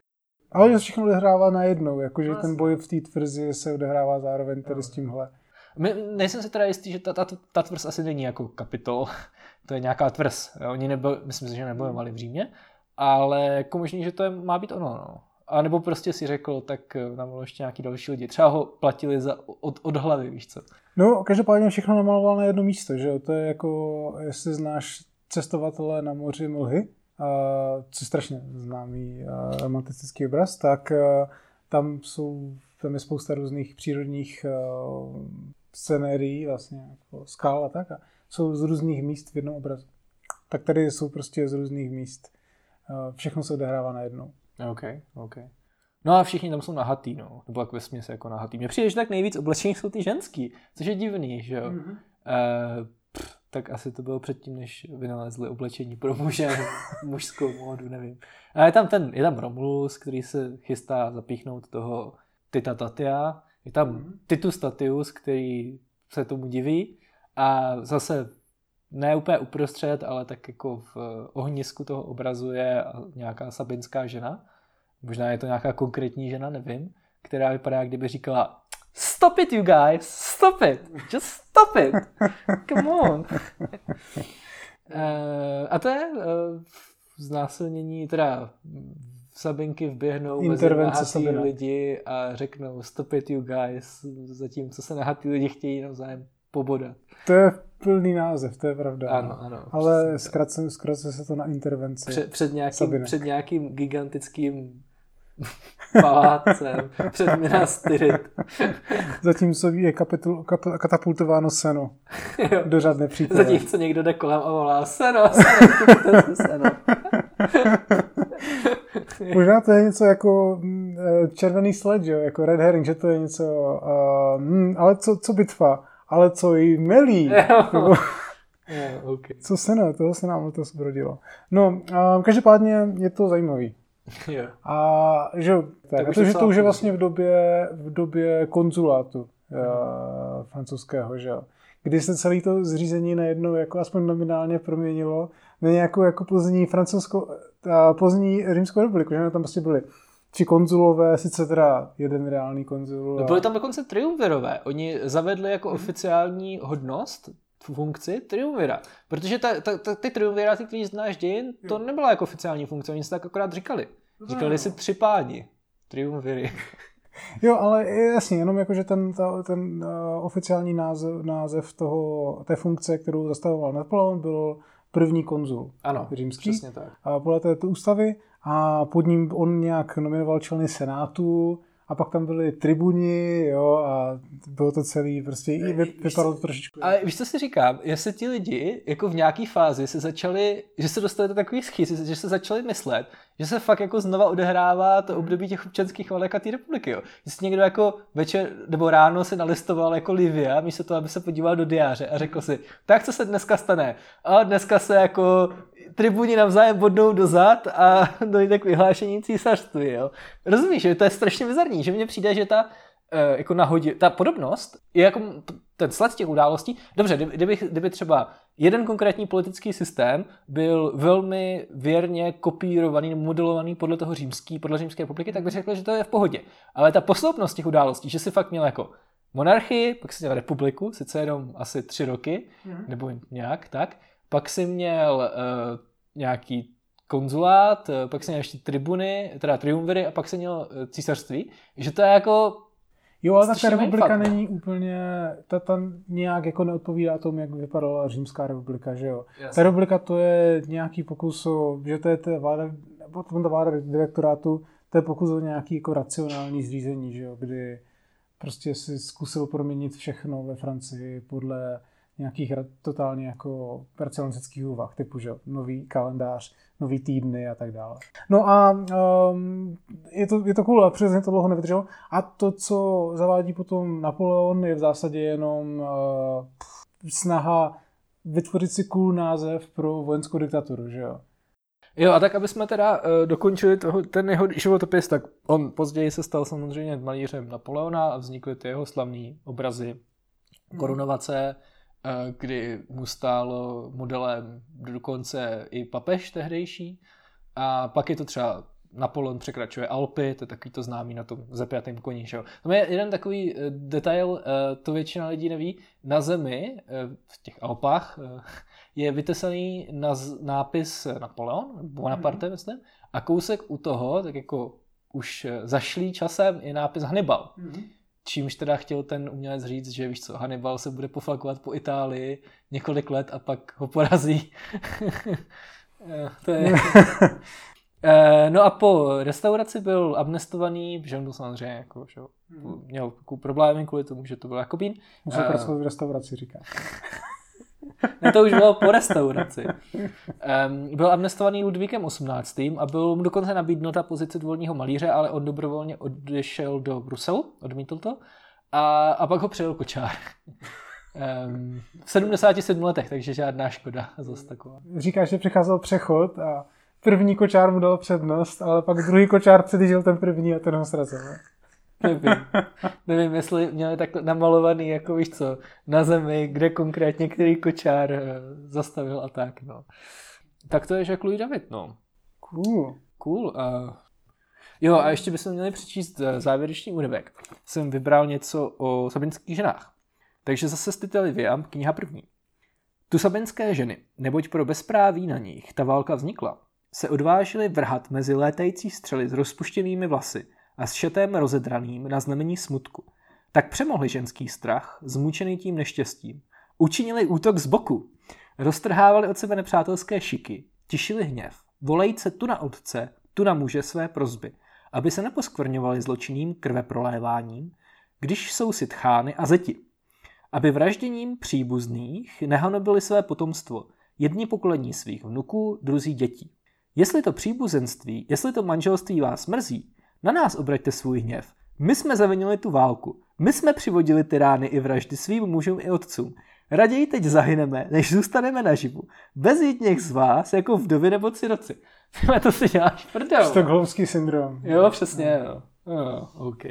Ale to všechno odehrává najednou, jakože no, ten boj v té tvrzi se odehrává zároveň tady no. s tímhle. My, nejsem si teda jistý, že ta, ta, ta tvrz asi není jako kapitol, to je nějaká tvrz. Oni nebo, myslím si, že nebojovali v Římě, ale jako možný, že to je, má být ono. No. A nebo prostě si řekl, tak eh, namaloval ještě nějaký další lidi. Třeba ho platili za, od, od hlavy, víš co. No, každopádně všechno namaloval na jedno místo, že jo? To je jako, jestli znáš cestovatele na moři mlhy, a, co je strašně známý a, romantický obraz, tak a, tam jsou, tam je spousta různých přírodních a, scenérií, vlastně jako skál a tak. A jsou z různých míst v jednom obrazu. Tak tady jsou prostě z různých míst. Všechno se odehrává na jednou. OK, OK. No a všichni tam jsou nahatý, no. Nebo jak ve směs jako nahatý. Mně přijde, že tak nejvíc oblečení jsou ty ženský, což je divný, že jo. Mm-hmm. Uh, pff, tak asi to bylo předtím, než vynalezli oblečení pro muže, mužskou módu, nevím. A je tam ten, je tam Romulus, který se chystá zapíchnout toho Tita Tatia, je tam mm-hmm. Titus Tatius, který se tomu diví a zase ne úplně uprostřed, ale tak jako v ohnisku toho obrazu je nějaká sabinská žena. Možná je to nějaká konkrétní žena, nevím, která vypadá, jak kdyby říkala Stop it, you guys! Stop it! Just stop it! Come on! uh, a to je uh, znásilnění, teda Sabinky vběhnou Intervence mezi lidi a řeknou stop it, you guys, zatímco se nahatý lidi chtějí navzájem pobodat. To je plný název, to je pravda. Ano, ano. Ale zkrátce se to na intervenci. Před, před, nějakým, před nějakým gigantickým palácem, před Minas Tirith. Zatímco je kapitul, kap, katapultováno seno do řadné přítele. Zatímco někdo jde kolem a volá seno, seno, seno. Možná to je něco jako mm, eh, červený sled, jo? jako red herring, že to je něco, uh, mm, ale co, co bitva? ale co jí melí. Yeah, okay. Co se ne, toho se nám to zbrodilo. No, um, každopádně je to zajímavý. Jo. A že, tak, Tak už to, už je vlastně v době, v době konzulátu uh, francouzského, že jo. Kdy se celé to zřízení najednou jako aspoň nominálně proměnilo na nějakou jako pozdní francouzskou, uh, pozdní římskou republiku, že tam prostě byli tři konzulové, sice teda jeden reálný konzul. No, a- byly tam dokonce triumvirové. Oni zavedli jako oficiální hodnost funkci triumvira. Protože ta, ta, ta, ty triumviráty, který znáš dějin, to nebyla jako oficiální funkce, oni si tak akorát říkali. Říkali si tři páni. Triumviry. Jo, ale jasně, jenom jako, že ten, ta, ten uh, oficiální název, název toho, té funkce, kterou zastavoval Napoleon, byl první konzul Ano, římský. přesně tak. A podle této ústavy a pod ním on nějak nominoval členy senátu a pak tam byli tribuni, jo, a bylo to celý, prostě i vy, vypadalo to trošičku. Ale víš, co si říkám? Jestli ti lidi jako v nějaký fázi se začali, že se dostali do takových schýz, že se začali myslet, že se fakt jako znova odehrává to období těch občanských válek a té republiky. Jo. Jestli někdo jako večer nebo ráno se nalistoval jako Livia, místo toho, aby se podíval do diáře a řekl si, tak co se dneska stane? A dneska se jako tribuni navzájem bodnou do zad a dojde k vyhlášení císařství. Jo. Rozumíš, že to je strašně bizarní, že mně přijde, že ta eh, jako nahodě, ta podobnost je jako ten sled těch událostí. Dobře, kdyby, kdyby, třeba jeden konkrétní politický systém byl velmi věrně kopírovaný modelovaný podle toho římský, podle římské republiky, tak bych řekl, že to je v pohodě. Ale ta posloupnost těch událostí, že si fakt měl jako monarchii, pak si měl republiku, sice jenom asi tři roky, Mhm. nebo nějak tak, pak si měl uh, nějaký konzulát, eh, pak si měl ještě tribuny, teda triumviry a pak si měl eh, císařství, že to je jako Jo, ale ta republika mindfuck, no. není úplně, ta tam nějak jako neodpovídá tomu, jak vypadala římská republika, že jo. Jasně. Ta republika to je nějaký pokus o, že to je ta vláda, potom ta vláda direktorátu, to je pokus o nějaký jako racionální zřízení, že jo, kdy prostě si zkusil proměnit všechno ve Francii podle nějakých totálně jako racionalistických úvah, typu, že nový kalendář, nový týdny a tak dále. No a um, je, to, je to cool, ale přesně to dlouho nevydrželo. A to, co zavádí potom Napoleon, je v zásadě jenom uh, snaha vytvořit si cool název pro vojenskou diktaturu, že jo. Jo, a tak, aby jsme teda uh, dokončili toho, ten jeho životopis, tak on později se stal samozřejmě malířem Napoleona a vznikly ty jeho slavné obrazy korunovace, uh, kdy mu stálo modelem dokonce i papež tehdejší. A pak je to třeba Napoleon překračuje Alpy, to je takový to známý na tom zapjatém koni. Že jo? Tam je jeden takový eh, detail, eh, to většina lidí neví. Na zemi, eh, v těch Alpách, eh, je vytesaný naz, nápis Napoleon, Bonaparte, mm. myslím, a kousek u toho, tak jako už eh, zašlý časem, je nápis Hannibal. Mm-hmm. Čímž teda chtěl ten umělec říct, že víš co, Hannibal se bude poflakovat po Itálii několik let a pak ho porazí. Eh, to je... Eh, No a po restauraci byl amnestovaný, že on byl samozřejmě jako, že jo, měl problémy kvůli tomu, že to byl Jakobín. Musel Eh, pracovat v restauraci, říká. Ne, to už bylo po restauraci. Um, byl amnestovaný Ludvíkem 18. a byl mu dokonce nabídnuta pozice dvorního malíře, ale on dobrovolně odešel do Bruselu, odmítl to, a, a pak ho přejel kočár. Um, v 77 letech, takže žádná škoda zase taková. Říká, že přicházel přechod a první kočár mu dal přednost, ale pak druhý kočár předjížděl ten první a ten ho srazil. Ne? Nevím. Nevím, jestli měli tak namalovaný, jako víš co, na zemi, kde konkrétně který kočár eh, zastavil a tak, no. Tak to je Jacques Louis David, no. Cool. Cool. Uh, jo, a ještě bychom měli přečíst eh, závěrečný úryvek. Jsem vybral něco o sabinských ženách. Takže zase z Titely Viam, kniha první. Tu sabinské ženy, neboť pro bezpráví na nich ta válka vznikla, se odvážili vrhat mezi létající střely s rozpuštěnými vlasy a s šetem rozedraným na znamení smutku. Tak přemohli ženský strach, zmučený tím neštěstím. Učinili útok z boku. Roztrhávali od sebe nepřátelské šiky, tišili hněv, volejce tu na otce, tu na muže své prozby, aby se neposkvrňovali zločinným krve proléváním, když jsou si tchány a zeti. Aby vražděním příbuzných nehanobili své potomstvo, jedni pokolení svých vnuků, druzí dětí. Jestli to příbuzenství, jestli to manželství vás mrzí, na nás obraťte svůj hněv. My jsme zavinili tu válku. My jsme přivodili ty rány i vraždy svým mužům i otcům. Raději teď zahyneme, než zůstaneme naživu. Bez jedněch z vás, jako vdovy nebo ciroci. Tyhle to si děláš prdel. Stockholmský syndrom. Jo, přesně, jo. Oh, OK.